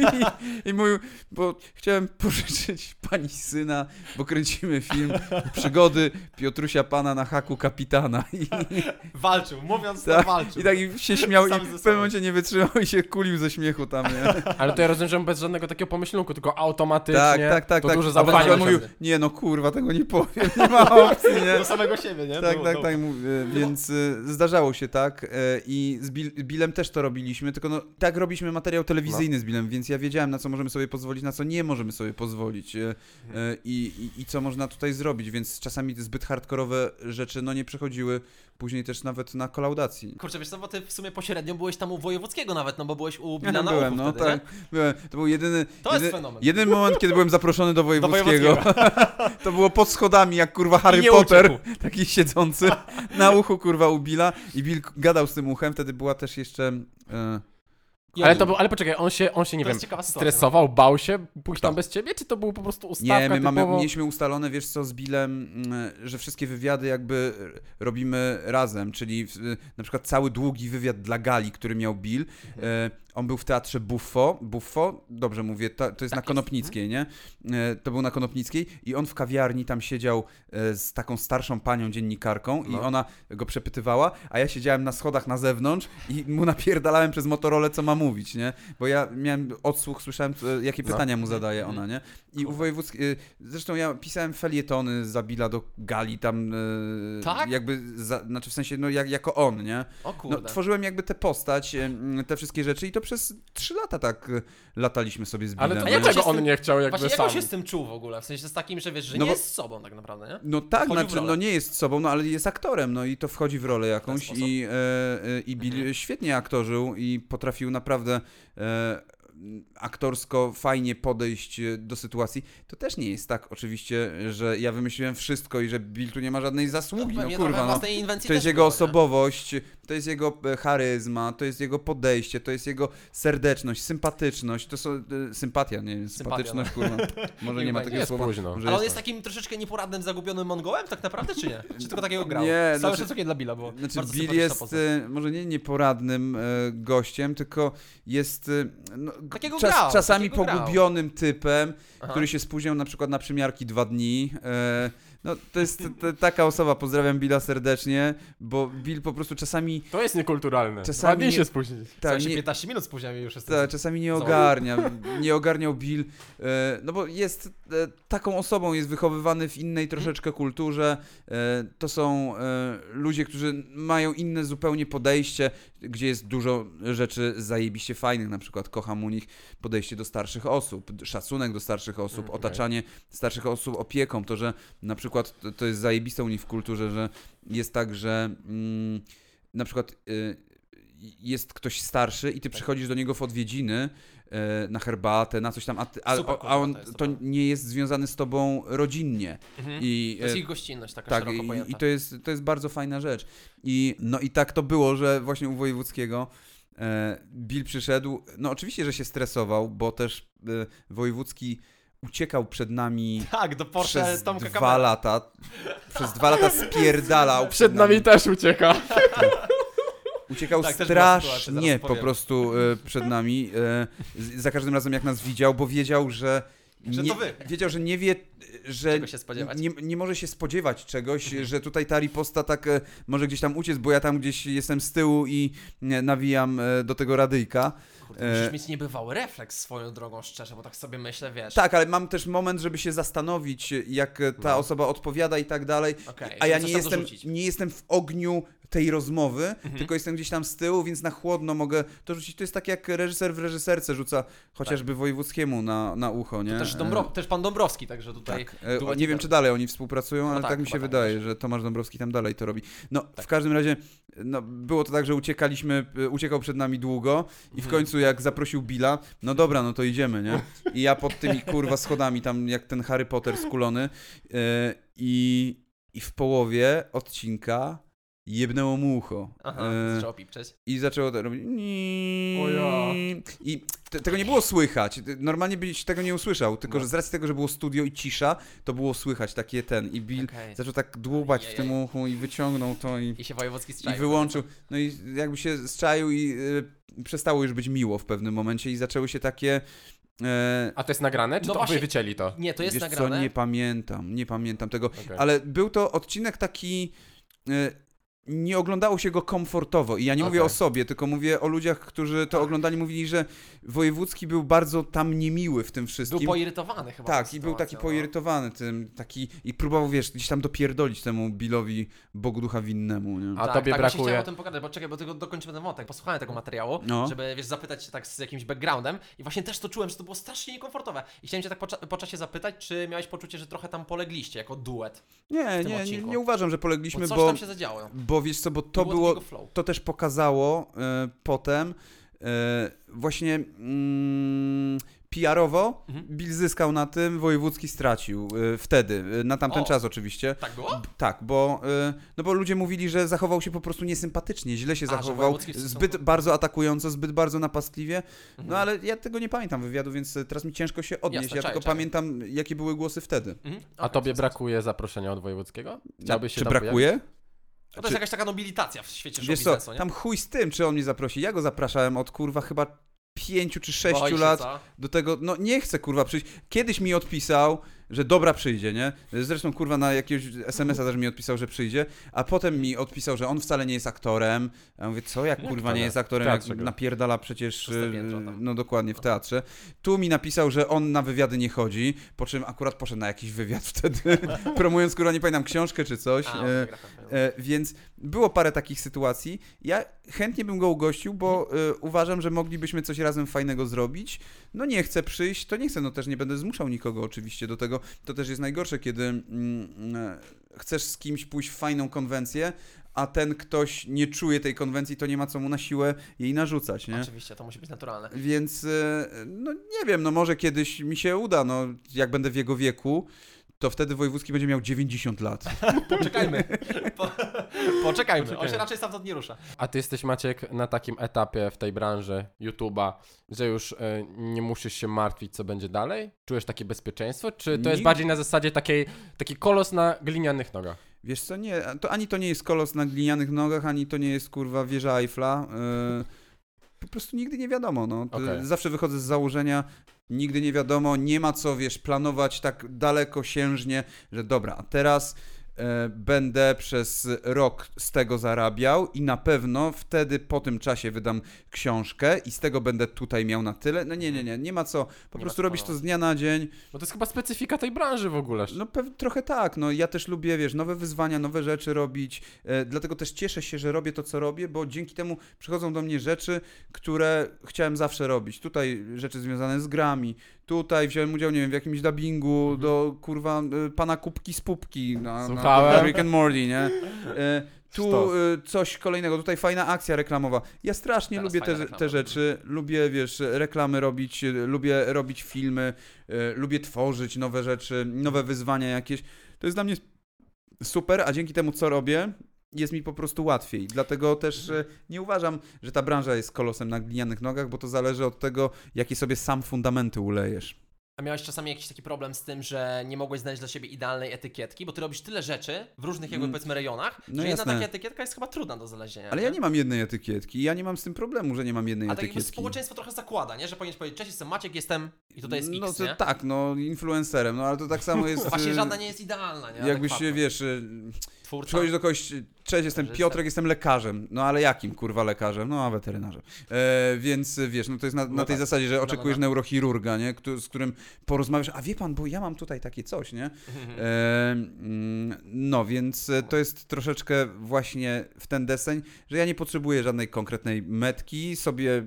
i, i mówił, bo chciałem pożyczyć pani syna, bo kręcimy film Przygody Piotrusia Pana na haku kapitana i, Walczył, mówiąc Tak, to walczył. i tak się śmiał i w pewnym momencie nie wytrzymał i się kulił ze śmiechu tam, nie? Ale to ja rozumiem, że bez żadnego takiego pomyślunku, tylko automatycznie. Tak, tak, tak, to tak. duże A zaufanie. zaufanie mówił, nie no kurwa, tego nie powiem, nie ma opcji, nie? Do samego siebie, nie? Tak, Było- tak, było. tak, mówię, więc y, zdarzało się tak y, i z Bill, Billem też to robiliśmy, tylko no tak robiliśmy materiał telewizyjny z Billem, więc ja wiedziałem na co możemy sobie pozwolić, na co nie możemy sobie pozwolić y, y, i, i, i co można tutaj zrobić, więc czasami zbyt hardkorowe rzeczy no nie przechodziły później też nawet na kolaudacji. Kurczę, wiesz co, bo ty w sumie pośrednio byłeś tam u Wojewódzkiego nawet, no bo byłeś u Ja Billa na byłem, no wtedy, tak, nie? byłem. To był jedyny, To jest jedyny, fenomen. jedyny moment, kiedy byłem zaproszony do Wojewódzkiego. Wojewódzkiego. to było pod schodami, jak kurwa Harry nie Potter, uciekł. taki siedzący na uchu kurwa u Billa i Bill gadał z tym uchem, wtedy była też jeszcze... I Ale to był, ale poczekaj, on się, on się nie To wiem, stresował, bał się pójść tam Tak. bez ciebie, czy to był po prostu ustawka Nie, my mamy, typowo... mieliśmy ustalone, wiesz co, z Billem, mm, że wszystkie wywiady jakby robimy razem, czyli na przykład cały długi wywiad dla Gali, który miał Bill, e, on był w teatrze Buffo, Buffo, dobrze mówię, to, to jest Tak na jest. Konopnickiej, nie? E, To był na Konopnickiej i on w kawiarni tam siedział e, z taką starszą panią dziennikarką i No. ona go przepytywała, a ja siedziałem na schodach na zewnątrz i mu napierdalałem przez Motorola, co ma mówić, nie? Bo ja miałem odsłuch, słyszałem, e, jakie No. pytania mu zadaje ona, nie? I u wojewódzki, y, zresztą ja pisałem felietony za Billa do Gali tam, Tak? jakby, za, znaczy w sensie, no jak, jako on, nie? O No, kurde. tworzyłem jakby tę postać, te wszystkie rzeczy i to przez trzy lata tak y, lataliśmy sobie z Billem. Ale to A nie? jak dlaczego on tym- nie chciał jakby Właśnie jak sam? on się z tym czuł w ogóle? W sensie z takim, że wiesz, że No nie bo- jest sobą tak naprawdę, nie? No tak, znaczy, no nie jest sobą, no ale jest aktorem, no i to wchodzi w rolę jakąś i, e, e, i Bill Mhm. świetnie aktorzył i potrafił naprawdę e, aktorsko fajnie podejść e, do sytuacji. To też nie jest tak oczywiście, że ja wymyśliłem wszystko i że Bill tu nie ma żadnej zasługi, no, Pewnie kurwa, no. To jest jego było, nie? osobowość, to jest jego e, charyzma, to jest jego podejście, to jest jego serdeczność, sympatyczność, to są e, sympatia, nie sympatyczność, kurwa. Może nie ma takiego Jest słowa. późno. Ale on jest jest takim troszeczkę nieporadnym, zagubionym mongołem tak naprawdę, czy nie? Czy tylko takiego grał? Nie, Całe znaczy- szacunkiem dla Billa, bo Znaczy, Bill jest postać. e, może nie nieporadnym gościem, tylko jest no, Takiego czas, grał, czasami takiego grał. pogubionym typem, Aha. który się spóźniał na przykład na przymiarki dwa dni. E, no, to jest t, t, taka osoba, pozdrawiam Billa serdecznie, bo Bill po prostu czasami, To jest niekulturalne. Czasami Ładnie nie- się spóźnić. Tak, tak, się nie, 15 minut spóźniamy już jest. ta, czasami nie ogarnia, nie ogarniał Bill, e, no bo jest e, taką osobą, jest wychowywany w innej troszeczkę kulturze, e, to są e, ludzie, którzy mają inne zupełnie podejście, gdzie jest dużo rzeczy zajebiście fajnych, na przykład kocham u nich podejście do starszych osób, szacunek do starszych osób, Mm, okej. otaczanie starszych osób opieką, to, że na przykład to, jest zajebiste u nich w kulturze, że jest tak, że mm, na przykład y, jest ktoś starszy i ty przychodzisz do niego w odwiedziny na herbatę, na coś tam, a, ty, a, Super a on to nie jest związany z tobą rodzinnie. Mhm. I, To jest e, ich gościnność taka tak, szeroko i, pojęta. i to, jest, to jest bardzo fajna rzecz. I, no i tak to było, że właśnie u Wojewódzkiego e, Bill przyszedł, no oczywiście, że się stresował, bo też e, Wojewódzki uciekał przed nami Tak, do Porsche przez Tomka dwa lata. Przez dwa lata spierdalał. Przed nami też ucieka. Uciekał Tak, strasznie po prostu e, przed nami. E, za każdym razem, jak nas widział, bo wiedział, że. Że nie, to wy. Wiedział, że nie wie, że nie, nie może się spodziewać czegoś, Mhm. że tutaj ta riposta tak e, może gdzieś tam uciec, bo ja tam gdzieś jestem z tyłu i nawijam do tego radyjka. Kurde, musisz mieć niebywały refleks swoją drogą, szczerze, bo tak sobie myślę, wiesz. Tak, ale mam też moment, żeby się zastanowić, jak ta No. osoba odpowiada i tak dalej. Okej, A ja nie jestem, dorzucić. nie jestem w ogniu tej rozmowy, Mhm. tylko jestem gdzieś tam z tyłu, więc na chłodno mogę to rzucić. To jest tak jak reżyser w reżyserce rzuca chociażby wojewódzkiemu na, na ucho, nie? Tak. Też, Dąbro... też pan Dąbrowski, także tutaj. Tak. E, duet nie wiem, czy dalej oni współpracują, ale tak, tak, mi się tak, wydaje, że Tomasz Dąbrowski tam dalej to robi. No, Tak. w każdym razie, no, było to tak, że uciekaliśmy, e, uciekał przed nami długo i w Mhm. końcu jak zaprosił Billa, no dobra, no to idziemy, nie? I ja pod tymi kurwa schodami, tam jak ten Harry Potter skulony e, i, i w połowie odcinka jebnęło mu ucho. Aha, E, zaczęło pipczeć. I zaczęło to robić. O ja. I te, tego nie było słychać. Normalnie byś tego nie usłyszał, tylko No. że z racji tego, że było studio i cisza, to było słychać takie ten. I Bill Okej. zaczął tak dłubać w tym uchu i wyciągnął to i, I się wojewódzki i strzelił. wyłączył. No i jakby się zczaił i y, przestało już być miło w pewnym momencie i zaczęły się takie. E, A to jest nagrane, czy No to właśnie- wy wycięli to? Nie, to jest wiesz nagrane. co, nie pamiętam, nie pamiętam tego. Okej. Ale był to odcinek taki. Nie oglądało się go komfortowo. I ja nie mówię Okej. o sobie, tylko mówię o ludziach, którzy to Tak. oglądali. Mówili, że Wojewódzki był bardzo tam niemiły w tym Był wszystkim. poirytowany chyba. tak, i był taki no. poirytowany tym, taki i próbował, wiesz, gdzieś tam dopierdolić temu Billowi Bogu Ducha winnemu, nie? A tak, tobie tak, brakuje- chciałem o tym pogadać, bo czekaj, bo tego dokończymy ten wątek. Posłuchałem tego materiału, No. żeby wiesz, zapytać się tak z jakimś backgroundem i właśnie też to czułem, że to było strasznie niekomfortowe. I chciałem cię tak po, cza- po czasie zapytać, czy miałeś poczucie, że trochę tam polegliście jako duet? Nie, tym nie, nie, nie uważam, że Bo polegliśmy, coś bo, tam się zadziało. bo wiesz co, bo to było, flow. to też pokazało e, potem e, właśnie mm, PR-owo Mhm. Bill zyskał na tym, Wojewódzki stracił e, wtedy, e, na tamten O. czas oczywiście. Tak było? Tak, bo, e, no bo ludzie mówili, że zachował się po prostu niesympatycznie, źle się A, zachował, zbyt bardzo atakująco, zbyt bardzo napastliwie. No Mhm. ale ja tego nie pamiętam wywiadu, więc teraz mi ciężko się odnieść. Jasne, ja czaję, tylko czaję. pamiętam, jakie były głosy wtedy. Mhm. A Okej, tobie brakuje zaproszenia od Wojewódzkiego? Chciałbyś się Czy brakuje? No to jest jakaś taka nobilitacja w świecie show Wiesz co, biznesu, nie? tam chuj z tym, czy on mnie zaprosi. Ja go zapraszałem od kurwa chyba pięciu czy Boi sześciu się, lat co? do tego, no nie chcę kurwa przyjść. Kiedyś mi odpisał, że dobra przyjdzie, nie? Zresztą kurwa na jakiegoś SMS-a też mi odpisał, że przyjdzie, a potem mi odpisał, że on wcale nie jest aktorem. A ja mówię, co jak kurwa nie jest aktorem, W jak teatrze gra. napierdala przecież, Szóste piętro tam. no dokładnie, w teatrze. Tu mi napisał, że on na wywiady nie chodzi, po czym akurat poszedł na jakiś wywiad wtedy, promując kurwa, nie pamiętam, książkę czy coś. A, autografem. E, więc było parę takich sytuacji. Ja chętnie bym go ugościł, bo e, uważam, że moglibyśmy coś razem fajnego zrobić. No nie chcę przyjść, to nie chcę, no też nie będę zmuszał nikogo oczywiście do tego. To też jest najgorsze, kiedy mm, e, chcesz z kimś pójść w fajną konwencję, a ten ktoś nie czuje tej konwencji, to nie ma co mu na siłę jej narzucać, nie? Oczywiście, to musi być naturalne. Więc e, no nie wiem, no może kiedyś mi się uda, no jak będę w jego wieku, to wtedy Wojewódzki będzie miał 90 lat. Poczekajmy. Po, poczekajmy. On się raczej stamtąd nie rusza. A ty jesteś Maciek na takim etapie w tej branży YouTube'a, że już e, nie musisz się martwić, co będzie dalej? Czujesz takie bezpieczeństwo? Czy to jest bardziej na zasadzie takiej, taki kolos na glinianych nogach? Wiesz co, nie, to ani to nie jest kolos na glinianych nogach, ani to nie jest kurwa wieża Eiffla. Yy, po prostu nigdy nie wiadomo, no. Okej. Zawsze wychodzę z założenia, nigdy nie wiadomo, nie ma co, wiesz, planować tak dalekosiężnie, że dobra, a teraz będę przez rok z tego zarabiał i na pewno wtedy po tym czasie wydam książkę i z tego będę tutaj miał na tyle. No nie, nie, nie, nie ma co. Po Nie prostu robisz to z dnia na dzień. Bo to jest chyba specyfika tej branży w ogóle. No trochę tak, no ja też lubię, wiesz, nowe wyzwania, nowe rzeczy robić, e, dlatego też cieszę się, że robię to, co robię, bo dzięki temu przychodzą do mnie rzeczy, które chciałem zawsze robić. Tutaj rzeczy związane z grami, tutaj wziąłem udział, nie wiem, w jakimś dubbingu do, kurwa, e, pana Kubki z Pupki na, Słuchałem. na Rick and Morty, nie? E, tu e, coś kolejnego, tutaj fajna akcja reklamowa. Ja strasznie Teraz lubię te, te rzeczy, lubię, wiesz, reklamy robić, e, lubię robić filmy, lubię tworzyć nowe rzeczy, nowe wyzwania jakieś. To jest dla mnie super, a dzięki temu, co robię, jest mi po prostu łatwiej. Dlatego też e, nie uważam, że ta branża jest kolosem na glinianych nogach, bo to zależy od tego, jakie sobie sam fundamenty ulejesz. A miałeś czasami jakiś taki problem z tym, że nie mogłeś znaleźć dla siebie idealnej etykietki, bo ty robisz tyle rzeczy w różnych jakby Mm. powiedzmy rejonach, No że jedna jasne. taka etykietka jest chyba trudna do znalezienia. Ale ja nie mam jednej etykietki, ja nie mam z tym problemu, że nie mam jednej A tak etykietki. społeczeństwo trochę zakłada, nie? Że powinieneś powiedzieć, cześć, jestem Maciek, jestem i tutaj jest no X, to nie? tak, no influencerem, no ale to tak samo jest... Właśnie e, żadna nie jest idealna, nie? Jakbyś, wiesz, e, Twórca. Przychodzisz do kogoś, cześć, jestem. Piotrek, jestem lekarzem. No ale jakim, kurwa, lekarzem? No, a weterynarzem. E, więc wiesz, no to jest na, na No tej tak. zasadzie, że no, oczekujesz no. neurochirurga, nie? Któ- z którym porozmawiasz, a wie pan, bo ja mam tutaj takie coś, nie? E, mm, no, więc e, to jest troszeczkę właśnie w ten deseń, że ja nie potrzebuję żadnej konkretnej metki sobie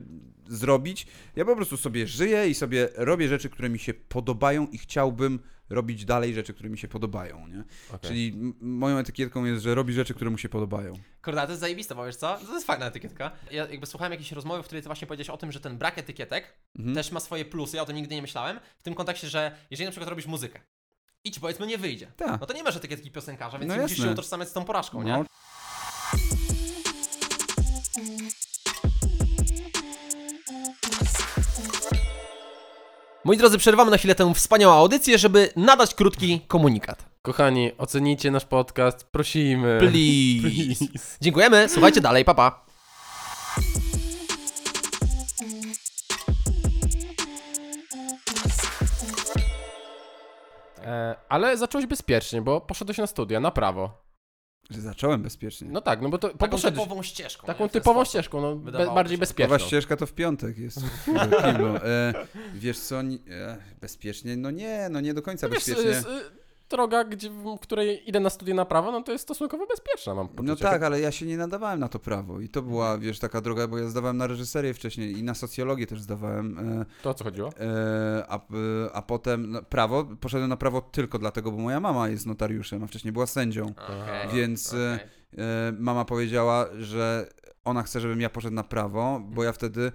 zrobić. Ja po prostu sobie żyję i sobie robię rzeczy, które mi się podobają i chciałbym robić dalej rzeczy, które mi się podobają, nie? Okej. Czyli moją etykietką jest, że robi rzeczy, które mu się podobają. Kurde, to jest zajebiste, bo wiesz co? To jest fajna etykietka. Ja jakby słuchałem jakiejś rozmowy, w której ty właśnie powiedziałeś o tym, że ten brak etykietek Mhm. też ma swoje plusy, ja o tym nigdy nie myślałem, w tym kontekście, że jeżeli na przykład robisz muzykę i ci powiedzmy nie wyjdzie, Tak. no to nie masz etykietki piosenkarza, więc No musisz się utożsamiać z tą porażką, nie? Moi drodzy, przerwamy na chwilę tę wspaniałą audycję, żeby nadać krótki komunikat. Kochani, ocenijcie nasz podcast, prosimy. Please. Dziękujemy, słuchajcie dalej, papa. Pa. E, ale zacząłeś bezpiecznie, bo poszedłeś na studia, na prawo. Że zacząłem bezpiecznie. No tak, no bo to Taką poszedłeś typową ścieżką. taką nie? Typową sposób. ścieżką, no be, bardziej się. bezpieczną. Nowa ścieżka to w piątek jest. E, wiesz co, e, bezpiecznie? No nie, no nie do końca No wiesz, bezpiecznie. y, droga, gdzie, w której idę na studia na prawo, no to jest stosunkowo bezpieczna, mam poczucie. No tak, ale ja się nie nadawałem na to prawo i to była, wiesz, taka droga, bo ja zdawałem na reżyserię wcześniej i na socjologię też zdawałem, e, To o co chodziło? e, a, e, a potem no, prawo, poszedłem na prawo tylko dlatego, bo moja mama jest notariuszem, a wcześniej była sędzią, Okej, więc e, mama powiedziała, że ona chce, żebym ja poszedł na prawo, bo ja wtedy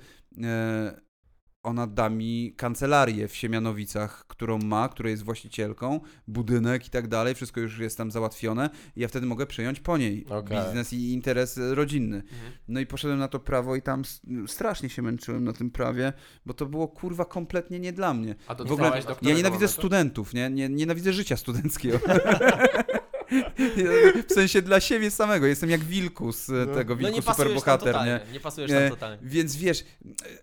ona da mi kancelarię w Siemianowicach, którą ma, której jest właścicielką, budynek i tak dalej, wszystko już jest tam załatwione i ja wtedy mogę przejąć po niej Okej. biznes i interes e, rodzinny. Mhm. No i poszedłem na to prawo i tam strasznie się męczyłem na tym prawie, bo to było kurwa kompletnie nie dla mnie. A to W ogóle do ja nienawidzę momentu? studentów, nie? nie? Nienawidzę życia studenckiego. w sensie dla siebie samego. Jestem jak wilku z e, No. tego, No wilku nie pasujesz tam superbohater, nie? totalnie, nie pasujesz E, tam totalnie. Więc wiesz,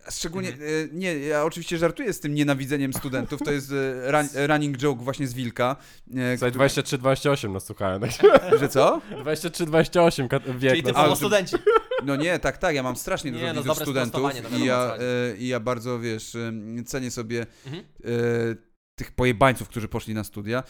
e, szczególnie, Mhm. e, nie, ja oczywiście żartuję z tym nienawidzeniem studentów, to jest e, run, running joke właśnie z Wilka. e, Słuchaj, 23-28 nas słuchałem. tak? który- Że co? 23-28 kat- wiek. Czyli nas- typowo ale- studenci. No nie, tak, tak, ja mam strasznie Nie, dużo no, widzów studentów no i ja, e, i ja bardzo, wiesz, cenię sobie Mhm. e, tych pojebańców, którzy poszli na studia.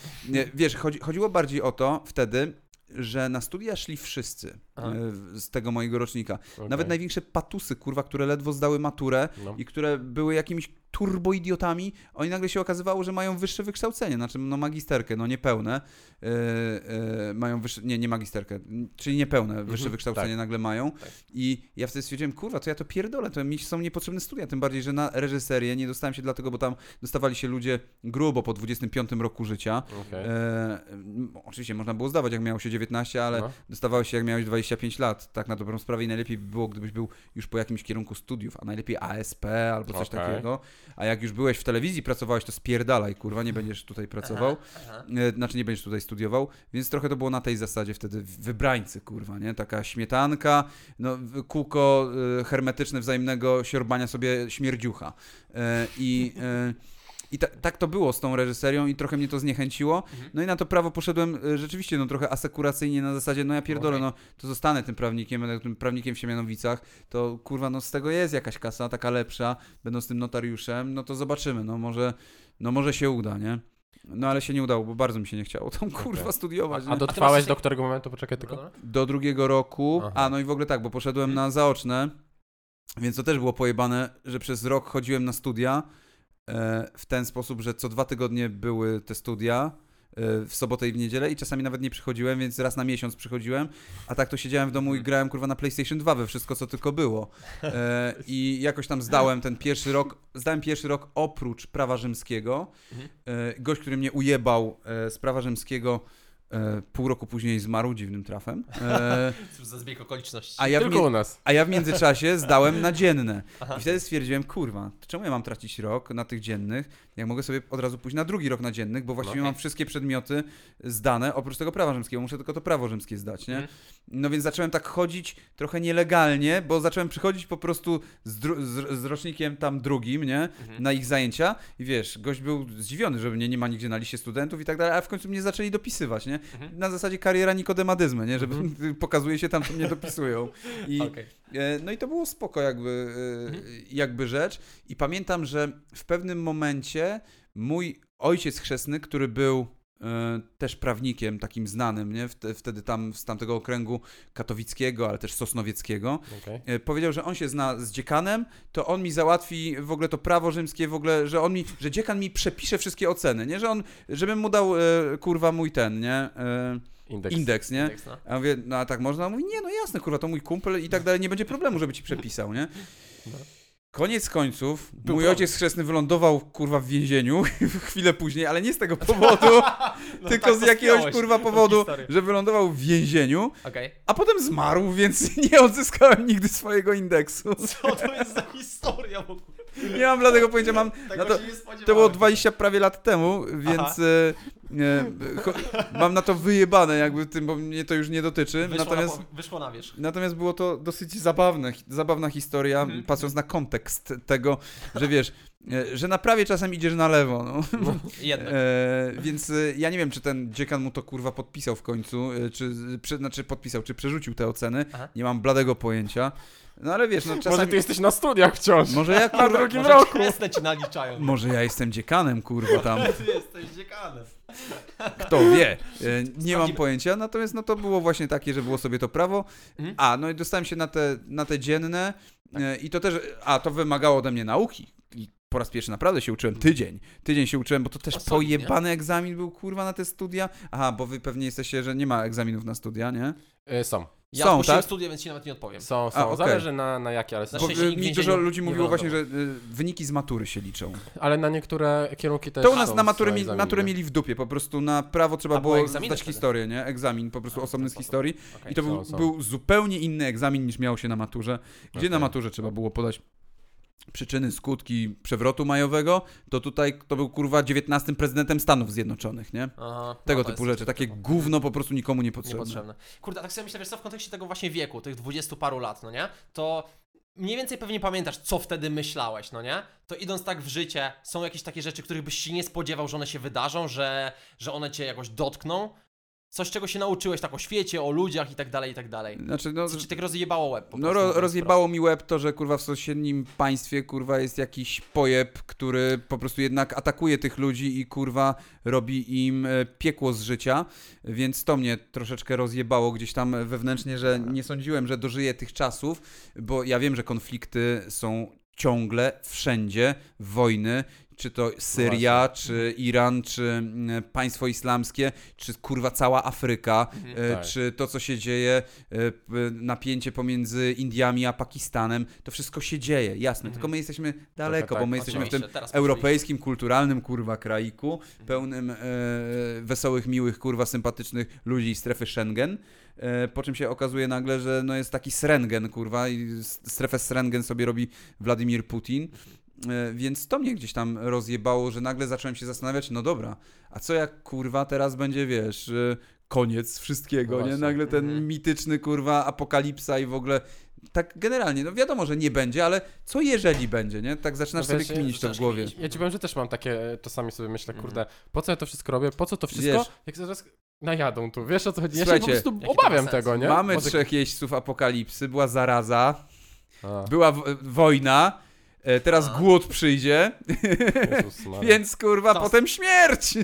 Wiesz, chodzi, chodziło bardziej o to wtedy, że na studia szli wszyscy Aha. e, z tego mojego rocznika. Okej. Nawet największe patusy, kurwa, które ledwo zdały maturę No. i które były jakimiś turboidiotami, oni nagle się okazywało, że mają wyższe wykształcenie, znaczy no magisterkę, no niepełne, e, e, mają wyższe, nie, nie magisterkę, czyli niepełne, wyższe Mhm, wykształcenie tak. nagle mają Tak. i ja wtedy stwierdziłem, kurwa, to ja to pierdolę, to mi są niepotrzebne studia, tym bardziej, że na reżyserię nie dostałem się dlatego, bo tam dostawali się ludzie grubo po 25 roku życia, m, oczywiście można było zdawać, jak miało się 19, ale No. dostawałeś się, jak miałeś 25 lat. Tak na dobrą sprawę i najlepiej by było, gdybyś był już po jakimś kierunku studiów, a najlepiej ASP albo coś Okej. takiego. A jak już byłeś w telewizji, pracowałeś, to spierdalaj, kurwa, nie będziesz tutaj pracował. Aha. E, Znaczy nie będziesz tutaj studiował, więc trochę to było na tej zasadzie wtedy wybrańcy, kurwa, nie? Taka śmietanka, no, kółko e, hermetyczne wzajemnego siorbania sobie śmierdziucha. E, I, i ta, tak to było z tą reżyserią i trochę mnie to zniechęciło. Mhm. No i na to prawo poszedłem e, rzeczywiście no, trochę asekuracyjnie na zasadzie, no ja pierdolę, Okej. no to zostanę tym prawnikiem, będę tym prawnikiem w Siemianowicach, to kurwa, no z tego jest jakaś kasa, taka lepsza, będąc tym notariuszem, no to zobaczymy, no może, no może się uda, nie? No ale się nie udało, bo bardzo mi się nie chciało tam kurwa Okej. studiować. A nie? dotrwałeś coś- do którego momentu? Poczekaj tylko. Dobra. Do drugiego roku, Aha. a no i w ogóle tak, bo poszedłem na zaoczne, więc to też było pojebane, że przez rok chodziłem na studia w ten sposób, że co dwa tygodnie były te studia e, w sobotę i w niedzielę i czasami nawet nie przychodziłem, więc raz na miesiąc przychodziłem, a tak to siedziałem w domu i grałem kurwa na PlayStation 2 we wszystko co tylko było. E, I jakoś tam zdałem ten pierwszy rok, zdałem pierwszy rok oprócz prawa rzymskiego. Mhm. E, gość, który mnie ujebał e, z prawa rzymskiego e, pół roku później zmarł dziwnym trafem. E, Cóż za zbieg okoliczności. a ja w Tylko mie- u nas. a ja w międzyczasie zdałem na dzienne. I wtedy stwierdziłem, kurwa, to czemu ja mam tracić rok na tych dziennych, jak mogę sobie od razu pójść na drugi rok na dziennych, bo właściwie No. mam wszystkie przedmioty zdane, oprócz tego prawa rzymskiego, muszę tylko to prawo rzymskie zdać, nie? Mhm. No więc zacząłem tak chodzić trochę nielegalnie, bo zacząłem przychodzić po prostu z, z, z rocznikiem tam drugim, nie? Mhm. Na ich zajęcia i wiesz, gość był zdziwiony, że mnie nie ma nigdzie na liście studentów i tak dalej, a w końcu mnie zaczęli dopisywać, nie? Mhm. Na zasadzie kariera nikodemadyzmy, nie? Żeby pokazuje się tam, to mnie dopisują. I, Okej. E, No i to było spoko jakby, e, jakby rzecz. I pamiętam, że w pewnym momencie mój ojciec chrzestny, który był e, też prawnikiem takim znanym, nie? Wte- Wtedy tam z tamtego okręgu katowickiego, ale też sosnowieckiego, Okej. e, powiedział, że on się zna z dziekanem, to on mi załatwi w ogóle to prawo rzymskie, w ogóle, że on mi, że dziekan mi przepisze wszystkie oceny, nie? Że on, żebym mu dał, e, kurwa, mój ten, nie? Indeks. indeks, nie? Indeks, no. A ja mówię, no a tak można? On mówi, nie, no jasne, kurwa, to mój kumpel i tak dalej, nie będzie problemu, żeby ci przepisał, nie? Koniec końców, Był mój ojciec chrzestny wylądował kurwa w więzieniu chwilę później, ale nie z tego powodu, No tylko tak z jakiegoś kurwa powodu, że wylądował w więzieniu, Okej. a potem zmarł, więc nie odzyskałem nigdy swojego indeksu. Co to jest za historia w ogóle? Nie mam dlatego pojęcia, mam. Na to, to było 20 prawie lat temu, więc e, cho, mam na to wyjebane, jakby tym, bo mnie to już nie dotyczy. Wyszło, Natomiast. na, wyszło na wierzch. Natomiast było to dosyć zabawne, zabawna historia, Mhm. patrząc na kontekst tego, że wiesz, e, że na prawie czasem idziesz na lewo. No. Jednak. E, więc e, ja nie wiem, czy ten dziekan mu to kurwa podpisał w końcu, czy prze, znaczy podpisał, czy przerzucił te oceny. Aha. Nie mam bladego pojęcia. No ale wiesz, no Może czasami. ty jesteś na studiach wciąż. Może ja Na kurwa, drugim Może roku. kresne ci naliczają. może ja jestem dziekanem, kurwa tam. Ty jesteś dziekanem. Kto wie? E, Nie mam pojęcia, natomiast no to było właśnie takie, że było sobie to prawo. Mhm. A, no i dostałem się na te, na te dzienne e, i to też, a to wymagało ode mnie nauki. I po raz pierwszy naprawdę się uczyłem tydzień. Tydzień się uczyłem, bo to też O, solidnie. pojebany egzamin był, kurwa, na te studia. Aha, bo wy pewnie jesteście, że nie ma egzaminów na studia, nie? Y, Są, Ja Są, tak? studia, więc ci nawet nie odpowiem. są, są. A, okej. Zależy na, na jakie, ale są. Bo nikt w mi dużo ludzi nie mówiło właśnie, że e, wyniki z matury się liczą. Ale na niektóre kierunki też To u nas są na maturę, są mi, maturę mieli w dupie, po prostu na prawo trzeba A było zdać historię, nie? Egzamin, po prostu A, osobny z historii. Okej. I to są, był, są. był zupełnie inny egzamin niż miało się na maturze, gdzie Okej. na maturze trzeba było podać przyczyny, skutki przewrotu majowego, to tutaj to był kurwa 19 prezydentem Stanów Zjednoczonych, nie? Aha, Tego no typu rzeczy, takie typowo. gówno po prostu nikomu niepotrzebne. Niepotrzebne. Kurde, a tak sobie myślę, wiesz co, w kontekście tego właśnie wieku, tych dwudziestu paru lat, no nie? To mniej więcej pewnie pamiętasz, co wtedy myślałeś, no nie? To idąc tak w życie, są jakieś takie rzeczy, których byś się nie spodziewał, że one się wydarzą, że, że one cię jakoś dotkną? Coś, czego się nauczyłeś tak o świecie, o ludziach i tak dalej, i tak dalej. Znaczy, no, Co ci tak rozjebało łeb po no prostu, ro, rozjebało mi łeb to, że kurwa w sąsiednim państwie kurwa jest jakiś pojeb, który po prostu jednak atakuje tych ludzi i kurwa robi im e, piekło z życia, więc to mnie troszeczkę rozjebało gdzieś tam wewnętrznie, że nie sądziłem, że dożyję tych czasów, bo ja wiem, że konflikty są ciągle, wszędzie, wojny, czy to Syria, czy Iran, czy mm, państwo islamskie, czy kurwa cała Afryka, Mhm. e, Tak. czy to, co się dzieje, e, napięcie pomiędzy Indiami a Pakistanem, to wszystko się dzieje, jasne, Mhm. tylko my jesteśmy daleko, tak, bo my jesteśmy w tym europejskim, kulturalnym, kurwa, kraiku, pełnym e, wesołych, miłych, kurwa, sympatycznych ludzi z strefy Schengen, e, po czym się okazuje nagle, że no jest taki Srengen, kurwa, i strefę Srengen sobie robi Władimir Putin, więc to mnie gdzieś tam rozjebało, że nagle zacząłem się zastanawiać, no dobra, a co jak, kurwa, teraz będzie, wiesz, e, koniec wszystkiego, No nie? Nagle ten Mhm. mityczny, kurwa, apokalipsa i w ogóle... Tak generalnie, no wiadomo, że nie będzie, ale co jeżeli będzie, nie? Tak zaczynasz No sobie wiesz, kminić to w głowie. Ja ci powiem, że też mam takie, czasami sobie myślę, Mhm. kurde, po co ja to wszystko robię, po co to wszystko, Wiesz- jak zaraz najadą tu, wiesz o co chodzi? Ja się po prostu obawiam tego, nie? Mamy Może- trzech jeźdźców apokalipsy, była zaraza, A, była w- wojna, e, teraz A. głód przyjdzie, Jezus Maria. więc kurwa, To- potem śmierć!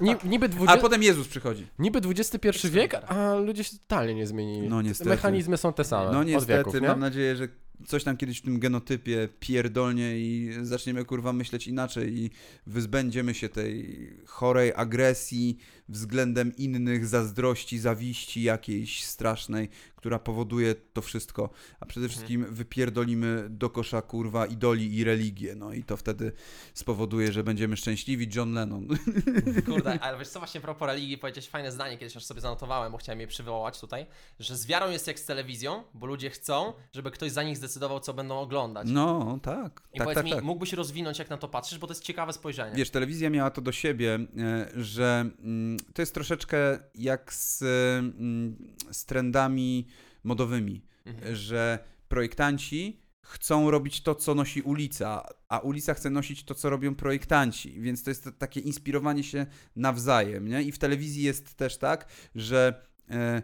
Ni, niby, A dwudzie... potem Jezus przychodzi. niby XXI wiek, a ludzie się totalnie nie zmienili. No niestety. Mechanizmy są te same. No od niestety, wieków, nie? mam nadzieję, że coś tam kiedyś w tym genotypie pierdolnie i zaczniemy kurwa myśleć inaczej i wyzbędziemy się tej chorej agresji względem innych, zazdrości, zawiści jakiejś strasznej, która powoduje to wszystko, a przede wszystkim wypierdolimy do kosza kurwa idoli i religię, no i to wtedy spowoduje, że będziemy szczęśliwi John Lennon. Kurde, ale wiesz co, właśnie a propos religii powiedziałeś fajne zdanie, kiedyś aż sobie zanotowałem, bo chciałem je przywołać tutaj, że z wiarą jest jak z telewizją, bo ludzie chcą, żeby ktoś za nich zdecydował, co będą oglądać. No, tak, I tak, powiedz tak, mi, tak. mógłbyś rozwinąć, jak na to patrzysz, bo to jest ciekawe spojrzenie. Wiesz, telewizja miała to do siebie, e, że mm, to jest troszeczkę jak z, mm, z trendami modowymi, Mhm. że projektanci chcą robić to, co nosi ulica, a ulica chce nosić to, co robią projektanci, więc to jest takie inspirowanie się nawzajem, nie? I w telewizji jest też tak, że e,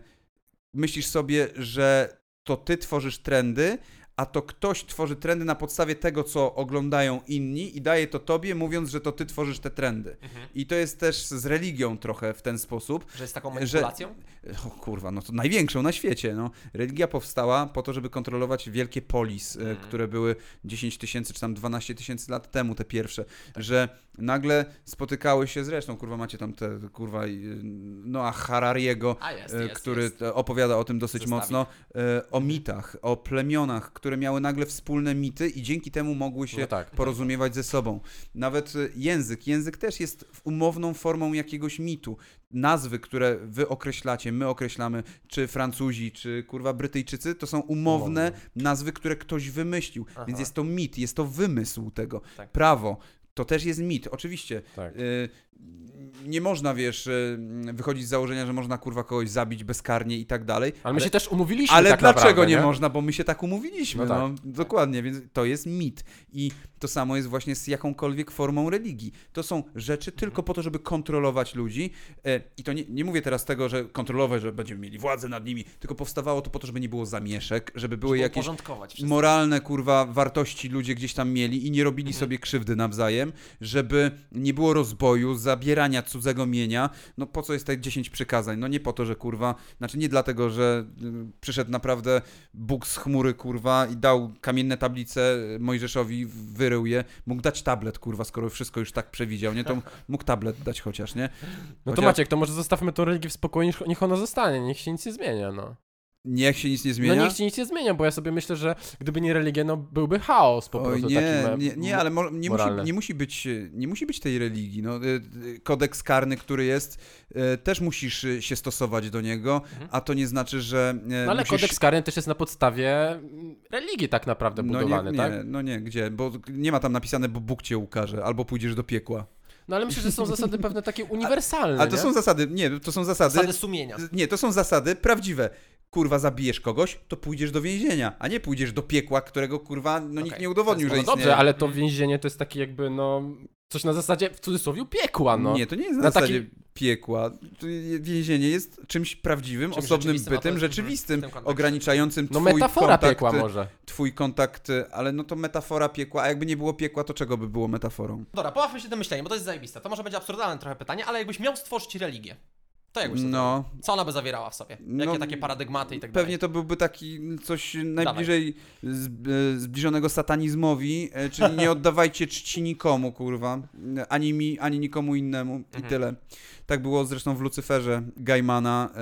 myślisz sobie, że to ty tworzysz trendy, a to ktoś tworzy trendy na podstawie tego, co oglądają inni i daje to tobie, mówiąc, że to ty tworzysz te trendy. Mhm. I to jest też z religią trochę w ten sposób. Że jest taką Że- manipulacją? O kurwa, no to największą na świecie. No. Religia powstała po to, żeby kontrolować wielkie polis, e, Mhm. które były 10 tysięcy czy tam 12 tysięcy lat temu, te pierwsze. Że nagle spotykały się, zresztą kurwa macie tam te, kurwa, Noah Harariego, A jest, e, jest, który jest. opowiada o tym dosyć mocno, e, o mitach, o plemionach, które miały nagle wspólne mity i dzięki temu mogły się No tak. porozumiewać ze sobą. Nawet e, język. Język też jest umowną formą jakiegoś mitu. Nazwy, które wy określacie, my określamy, czy Francuzi, czy kurwa Brytyjczycy, to są umowne Umowne. nazwy, które ktoś wymyślił. Aha. Więc jest to mit, jest to wymysł tego. Tak. Prawo. To też jest mit, oczywiście. Tak. Y, nie można, wiesz, y, wychodzić z założenia, że można kurwa kogoś zabić bezkarnie i tak dalej. Ale my się też umówiliśmy ale tak dlaczego naprawdę, nie, można? Bo my się tak umówiliśmy. No No tak. Dokładnie, więc to jest mit. I to samo jest właśnie z jakąkolwiek formą religii. To są rzeczy Mhm. tylko po to, żeby kontrolować ludzi. E, I to nie, nie mówię teraz tego, że kontrolować, że będziemy mieli władzę nad nimi, tylko powstawało to po to, żeby nie było zamieszek, żeby były Żeby jakieś moralne, kurwa, wartości ludzie gdzieś tam mieli i nie robili Mhm. sobie krzywdy nawzajem, żeby nie było rozboju, zabierania cudzego mienia. No po co jest te 10 przykazań? No nie po to, że kurwa, znaczy nie dlatego, że y, przyszedł naprawdę Bóg z chmury, kurwa, i dał kamienne tablice Mojżeszowi, wyrył je, mógł dać tablet, kurwa, skoro wszystko już tak przewidział, nie? To mógł tablet dać chociaż, nie? No to Chociaż- Maciek, to może zostawmy tą religię w spokoju, niech ona zostanie, niech się nic nie zmienia, no. Niech się nic nie zmienia. No niech się nic nie zmienia, bo ja sobie myślę, że gdyby nie religia, no byłby chaos po Oj, prostu nie, taki. nie, nie, ale mo, nie, musi, nie, musi być, e, nie musi być tej religii. No, y, y, kodeks karny, który jest, e, też musisz się stosować do niego, a to nie znaczy, że. e, No ale musisz... kodeks karny też jest na podstawie mm, religii tak naprawdę no budowany, nie, tak? nie, no nie, gdzie? Bo nie ma tam napisane, bo Bóg cię ukaże, albo pójdziesz do piekła. No ale myślę, że są zasady pewne takie uniwersalne, Ale to nie? są zasady, nie, to są zasady. Zasady sumienia. Nie, to są zasady prawdziwe. Kurwa, zabijesz kogoś, to pójdziesz do więzienia, a nie pójdziesz do piekła, którego kurwa, no nikt nie udowodnił, to że No istnieje. dobrze, ale to więzienie to jest taki jakby, no, coś na zasadzie, w cudzysłowie, piekła, no. Nie, to nie jest na, Na zasadzie takim- piekła. Więzienie jest czymś prawdziwym, Czymś osobnym rzeczywistym, bytem, rzeczywistym, kontekście. ograniczającym No twój metafora kontakt, piekła może. twój kontakt, ale no to metafora piekła, a jakby nie było piekła, to czego by było metaforą? Dobra, pobawmy się tym myśleniem, bo to jest zajebiste. To może będzie absurdalne trochę pytanie, ale jakbyś miał stworzyć religię, to jakbyś to zrobił? No, Co ona by zawierała w sobie? Jakie No, takie paradygmaty i tak pewnie dalej? to byłby taki coś najbliżej e, zbliżonego satanizmowi, e, czyli nie oddawajcie czci nikomu, kurwa, ani mi, ani nikomu innemu i Mhm. tyle. Tak było zresztą w Lucyferze Gaimana e,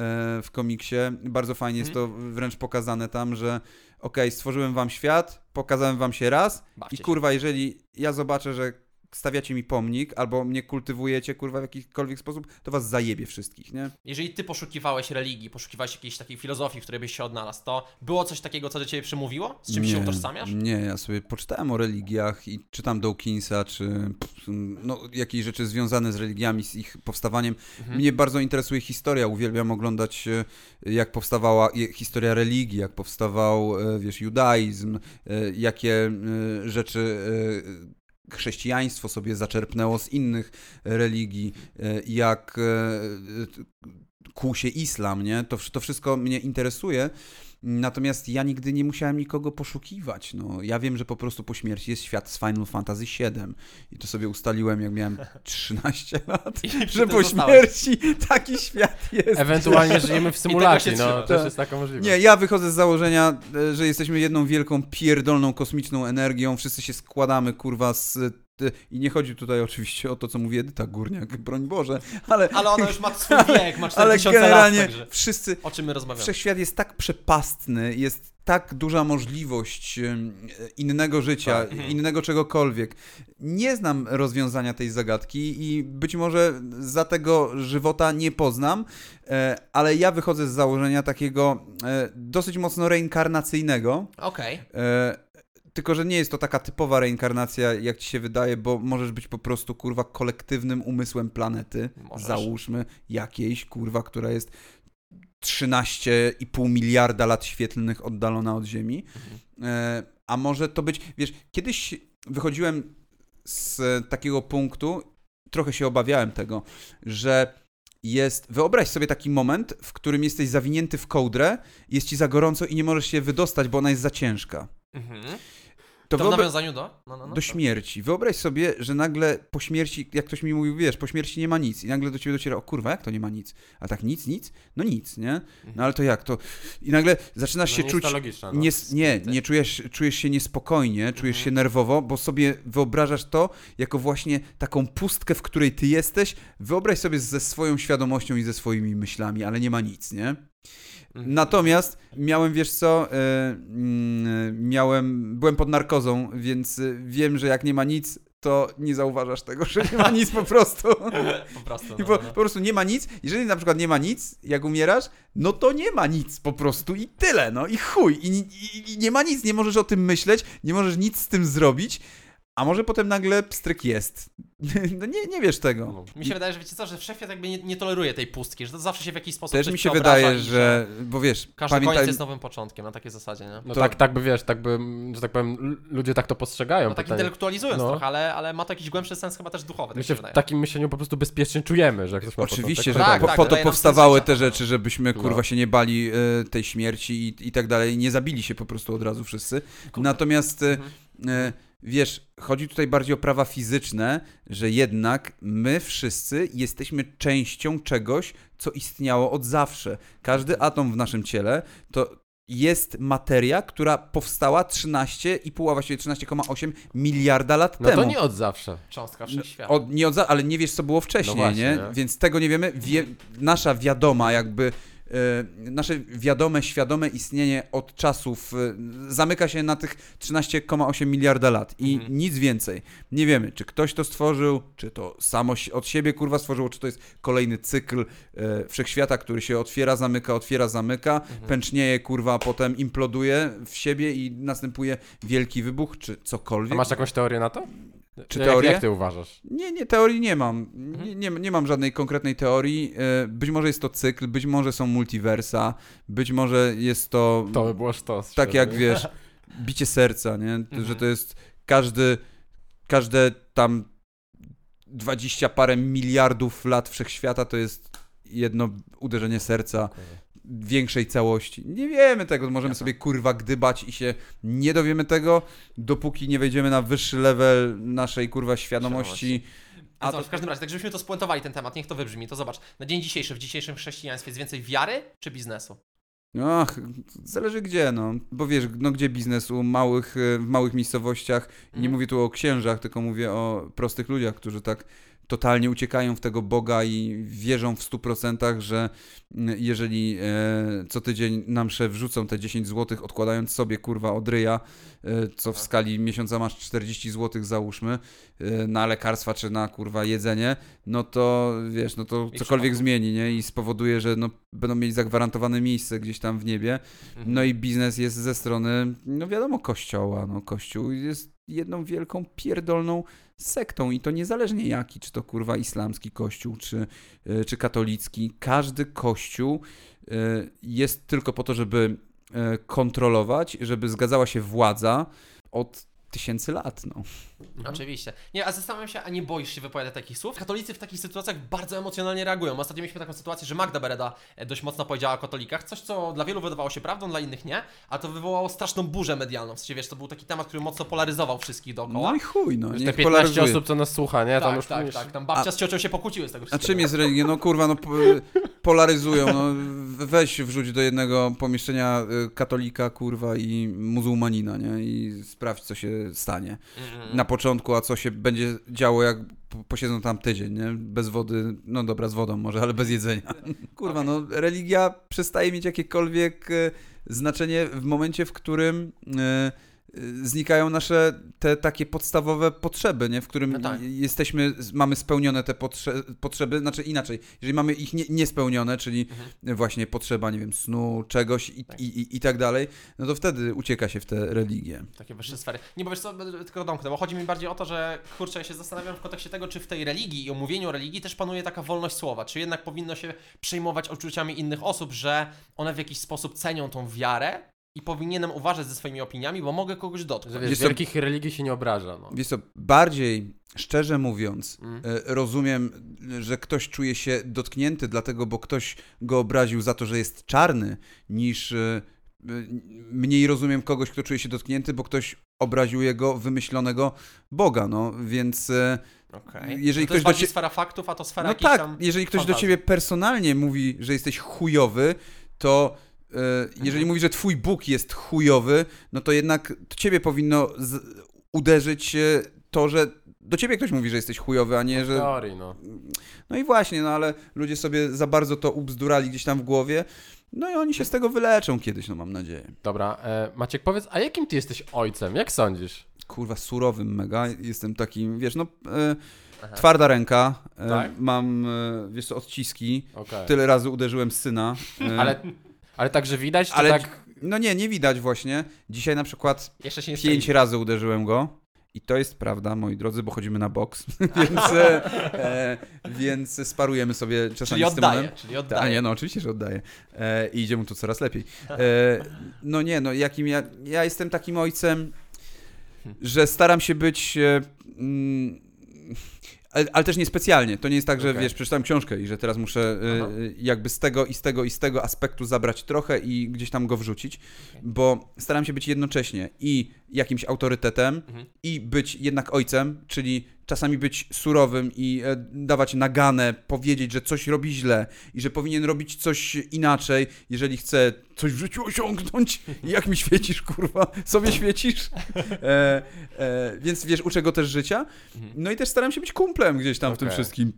w komiksie. Bardzo fajnie jest to Mhm. wręcz pokazane tam, że okej, stworzyłem wam świat, pokazałem wam się raz Bawcie i się. kurwa, jeżeli ja zobaczę, że stawiacie mi pomnik albo mnie kultywujecie, kurwa, w jakikolwiek sposób, to was zajebie wszystkich, nie? Jeżeli ty poszukiwałeś religii, poszukiwałeś jakiejś takiej filozofii, w której byś się odnalazł, to było coś takiego, co do ciebie przemówiło? Z czym się utożsamiasz? Nie, ja sobie poczytałem o religiach i czytam Dawkinsa, czy no, jakieś rzeczy związane z religiami, z ich powstawaniem. Mhm. Mnie bardzo interesuje historia, uwielbiam oglądać e, jak powstawała historia religii, jak powstawał, e, wiesz, judaizm, e, jakie rzeczy chrześcijaństwo sobie zaczerpnęło z innych religii, e, jak e, się islam, nie? To, to wszystko mnie interesuje. Natomiast ja nigdy nie musiałem nikogo poszukiwać. No, ja wiem, że po prostu po śmierci jest świat z Final Fantasy VII. I to sobie ustaliłem, jak miałem 13 lat, że po zostałeś. śmierci taki świat jest. Ewentualnie żyjemy w symulacji, się no, trzymasz. też Tak. jest taka możliwość. Nie, ja wychodzę z założenia, e, że jesteśmy jedną wielką, pierdolną, kosmiczną energią. Wszyscy się składamy, kurwa, z... e, I nie chodzi tutaj oczywiście o to, co mówi Edyta Górniak, broń Boże, ale, Ale ona już ma swój wiek, ma 4000 ale lat, generalnie także wszyscy, o czym my rozmawiamy? Wszechświat jest tak przepastny, jest tak duża możliwość em, innego życia, Tak. Mhm. innego czegokolwiek. Nie znam rozwiązania tej zagadki i być może za tego żywota nie poznam, e, ale ja wychodzę z założenia takiego e, dosyć mocno reinkarnacyjnego. Okej. E, tylko, że nie jest to taka typowa reinkarnacja, jak ci się wydaje, bo możesz być po prostu, kurwa, kolektywnym umysłem planety. Możesz. Załóżmy jakiejś, kurwa, która jest 13,5 miliarda lat świetlnych oddalona od Ziemi. E, a może to być, wiesz, kiedyś wychodziłem z takiego punktu, trochę się obawiałem tego, że jest, wyobraź sobie taki moment, w którym jesteś zawinięty w kołdrę, jest ci za gorąco i nie możesz się wydostać, bo ona jest za ciężka. Mhm. To, To w nawiązaniu do? No, no, no. do śmierci. Wyobraź sobie, że nagle po śmierci, jak ktoś mi mówił, wiesz, po śmierci nie ma nic i nagle do ciebie dociera, o kurwa, jak to nie ma nic? A tak nic, nic? No nic, nie? No ale to jak to? I nagle zaczynasz No się czuć... logiczne, no. Nie, nie, nie czujesz, czujesz się niespokojnie, czujesz się nerwowo, bo sobie wyobrażasz to jako właśnie taką pustkę, w której ty jesteś. Wyobraź sobie ze swoją świadomością i ze swoimi myślami, ale nie ma nic, nie? Mhm. Natomiast miałem, wiesz co, e, mm, miałem, byłem pod narkozą, więc e, wiem, że jak nie ma nic, to nie zauważasz tego, że nie ma nic po prostu. Po prostu. No, po, no, po prostu nie ma nic. Jeżeli na przykład nie ma nic, jak umierasz, no to nie ma nic po prostu i tyle, no i chuj. I, i, i nie ma nic, nie możesz o tym myśleć, nie możesz nic z tym zrobić, a może potem nagle pstryk jest. No nie, nie wiesz tego. No. Mi się wydaje, że wiecie co, że wszechświat jakby nie, nie toleruje tej pustki, że to zawsze się w jakiś sposób Też mi się wydaje, i że, bo wiesz, Każdy pamiętaj, koniec jest nowym początkiem, na takiej zasadzie, nie? No To- tak, tak by wiesz, tak by, że tak powiem, ludzie tak to postrzegają. No tak pytanie. intelektualizując No. trochę, ale, ale ma to jakiś głębszy sens chyba też duchowy, tak My się się w wydaje. takim myśleniu po prostu bezpiecznie czujemy, że jak ktoś ma Oczywiście, że Tak, po, tak, po to powstawały te rzeczy, żebyśmy No. kurwa się nie bali e, tej śmierci i, i tak dalej. Nie zabili się po prostu od razu wszyscy. Natomiast e, Mhm. e, wiesz, chodzi tutaj bardziej o prawa fizyczne, że jednak my wszyscy jesteśmy częścią czegoś, co istniało od zawsze. Każdy atom w naszym ciele to jest materia, która powstała 13,5, a właściwie 13,8 miliarda lat No temu. to nie od zawsze. Cząstka wszechświata. Od, nie od, za- ale nie wiesz, co było wcześniej, No właśnie, nie? nie? Więc tego nie wiemy. Wie, nasza wiadoma, jakby. E, nasze wiadome, świadome istnienie od czasów e, zamyka się na tych 13,8 miliarda lat i Mhm. nic więcej. Nie wiemy, czy ktoś to stworzył, czy to samo od siebie kurwa stworzyło, czy to jest kolejny cykl e, wszechświata, który się otwiera, zamyka, otwiera, zamyka, Mhm. pęcznieje kurwa, a potem imploduje w siebie i następuje wielki wybuch, czy cokolwiek. A masz jakąś teorię na to? Czy jak, teorię? Jak ty uważasz? Nie, nie, teorii nie mam. Mhm. Nie, nie, nie mam żadnej konkretnej teorii. E, Być może jest to cykl, być może są multiversa, być może jest to, To by było sztos. tak jak wiesz, bicie serca, nie? Mhm. Że to jest każdy, każde tam dwadzieścia parę miliardów lat wszechświata to jest jedno uderzenie serca większej całości. Nie wiemy tego, możemy sobie kurwa gdybać i się nie dowiemy tego, dopóki nie wejdziemy na wyższy level naszej kurwa świadomości. A to w każdym razie, tak żebyśmy to spuentowali ten temat, niech to wybrzmi, to zobacz. Na dzień dzisiejszy, w dzisiejszym chrześcijaństwie jest więcej wiary czy biznesu? Ach, zależy gdzie, no. Bo wiesz, no gdzie biznes u małych, e, w małych miejscowościach. Nie Mhm. mówię tu o księżach, tylko mówię o prostych ludziach, którzy tak totalnie uciekają w tego Boga i wierzą w 100%, że mm, jeżeli e, co tydzień na mszę wrzucą te 10 zł, odkładając sobie kurwa od ryja, e, co w Tak. skali miesiąca masz 40 zł załóżmy, e, na lekarstwa czy na kurwa jedzenie, no to wiesz, no to cokolwiek zmieni, nie? I spowoduje, że no, będą mieli zagwarantowane miejsce gdzieś tam w niebie. Mhm. No i biznes jest ze strony, no wiadomo, kościoła. No, kościół jest jedną wielką pierdolną sektą i to niezależnie jaki, czy to kurwa islamski kościół, czy, y, czy katolicki. Każdy kościół y, jest tylko po to, żeby y, kontrolować, żeby zgadzała się władza od tysięcy lat, no. Oczywiście. Nie, a zastanawiam się, a nie boisz się wypowiadać takich słów? Katolicy w takich sytuacjach bardzo emocjonalnie reagują. Ostatnio mieliśmy taką sytuację, że Magda Bereda e, dość mocno powiedziała o katolikach, coś co dla wielu wydawało się prawdą, dla innych nie, a to wywołało straszną burzę medialną. W sensie, wiesz, to był taki temat, który mocno polaryzował wszystkich dookoła. No i chuj, no. Te Niech 15 polaryzuje. osób, co nas słucha, nie? Tam tak, już tak, już- tak. Tam babcia z ciocią się pokłóciły z tego A wszystkiego. czym jest religia? No kurwa, no po- polaryzują. No, weź wrzuć do jednego pomieszczenia y, katolika, kurwa i muzułmanina, nie? I sprawdź, co się stanie. Mhm. Na początku, a co się będzie działo, jak po- posiedzą tam tydzień, nie? Bez wody, no dobra, z wodą może, ale bez jedzenia. Kurwa, no religia przestaje mieć jakiekolwiek e, znaczenie w momencie, w którym e, znikają nasze te takie podstawowe potrzeby, nie? W którym No tak. jesteśmy, mamy spełnione te potrze potrzeby, znaczy inaczej, jeżeli mamy ich nie, niespełnione, czyli Mhm. właśnie potrzeba, nie wiem, snu, czegoś i, Tak. i, i, i tak dalej, no to wtedy ucieka się w te religie. Takie wyższe sfery. Nie, bo wiesz co, tylko domknę, bo chodzi mi bardziej o to, że kurczę, ja się zastanawiam w kontekście tego, czy w tej religii i omówieniu religii też panuje taka wolność słowa, czy jednak powinno się przejmować odczuciami innych osób, że one w jakiś sposób cenią tą wiarę i powinienem uważać ze swoimi opiniami, bo mogę kogoś Że dotknąć. wiesz, Jest to- wielkich religii się nie obraża, no. Wiesz co, bardziej szczerze mówiąc, Mm. e, rozumiem, że ktoś czuje się dotknięty, dlatego, bo ktoś go obraził za to, że jest czarny, niż e, mniej rozumiem kogoś, kto czuje się dotknięty, bo ktoś obraził jego wymyślonego Boga, no więc e, Okej. jeżeli no to jest ktoś do bardziej cie- sfera faktów, a to sfera no jakichś tak, tam... jeżeli ktoś do fantazji. ciebie personalnie mówi, że jesteś chujowy, to jeżeli Mhm. mówi, że twój Bóg jest chujowy, no to jednak to ciebie powinno z, uderzyć e, to, że do ciebie ktoś mówi, że jesteś chujowy, a nie, że... teorii, no. No i właśnie, no ale ludzie sobie za bardzo to ubzdurali gdzieś tam w głowie, no i oni się z tego wyleczą kiedyś, no mam nadzieję. Dobra, e, Maciek, powiedz, a jakim ty jesteś ojcem? Jak sądzisz? Kurwa, surowym mega, jestem takim, wiesz, no... E. Twarda ręka, e, Tak? mam, e, wiesz co, odciski, Okej. tyle razy uderzyłem syna. e, Ale, ale także widać, Ale tak... no nie, nie widać właśnie. Dzisiaj na przykład Jeszcze się nie pięć strzeli. razy uderzyłem go. I to jest prawda, moi drodzy, bo chodzimy na boks, więc, e, e, więc sparujemy sobie czasami Czyli z Tymonem. oddaję, czyli A oddaję. nie, no oczywiście, że oddaję. E, I idzie mu tu coraz lepiej. E, no nie, no jakim ja, ja jestem takim ojcem, że staram się być... E, mm, ale, ale też niespecjalnie. To nie jest tak, że Okej. wiesz, przeczytałem książkę i że teraz muszę Aha. jakby z tego i z tego i z tego aspektu zabrać trochę i gdzieś tam go wrzucić, bo staram się być jednocześnie i jakimś autorytetem Mhm. i być jednak ojcem, czyli czasami być surowym i e, dawać naganę, powiedzieć, że coś robi źle i że powinien robić coś inaczej, jeżeli chce coś w życiu osiągnąć. I jak mi świecisz, kurwa? Sobie świecisz? E, e, więc wiesz, uczę go też życia. Mhm. No i też staram się być kumplem gdzieś tam w tym wszystkim.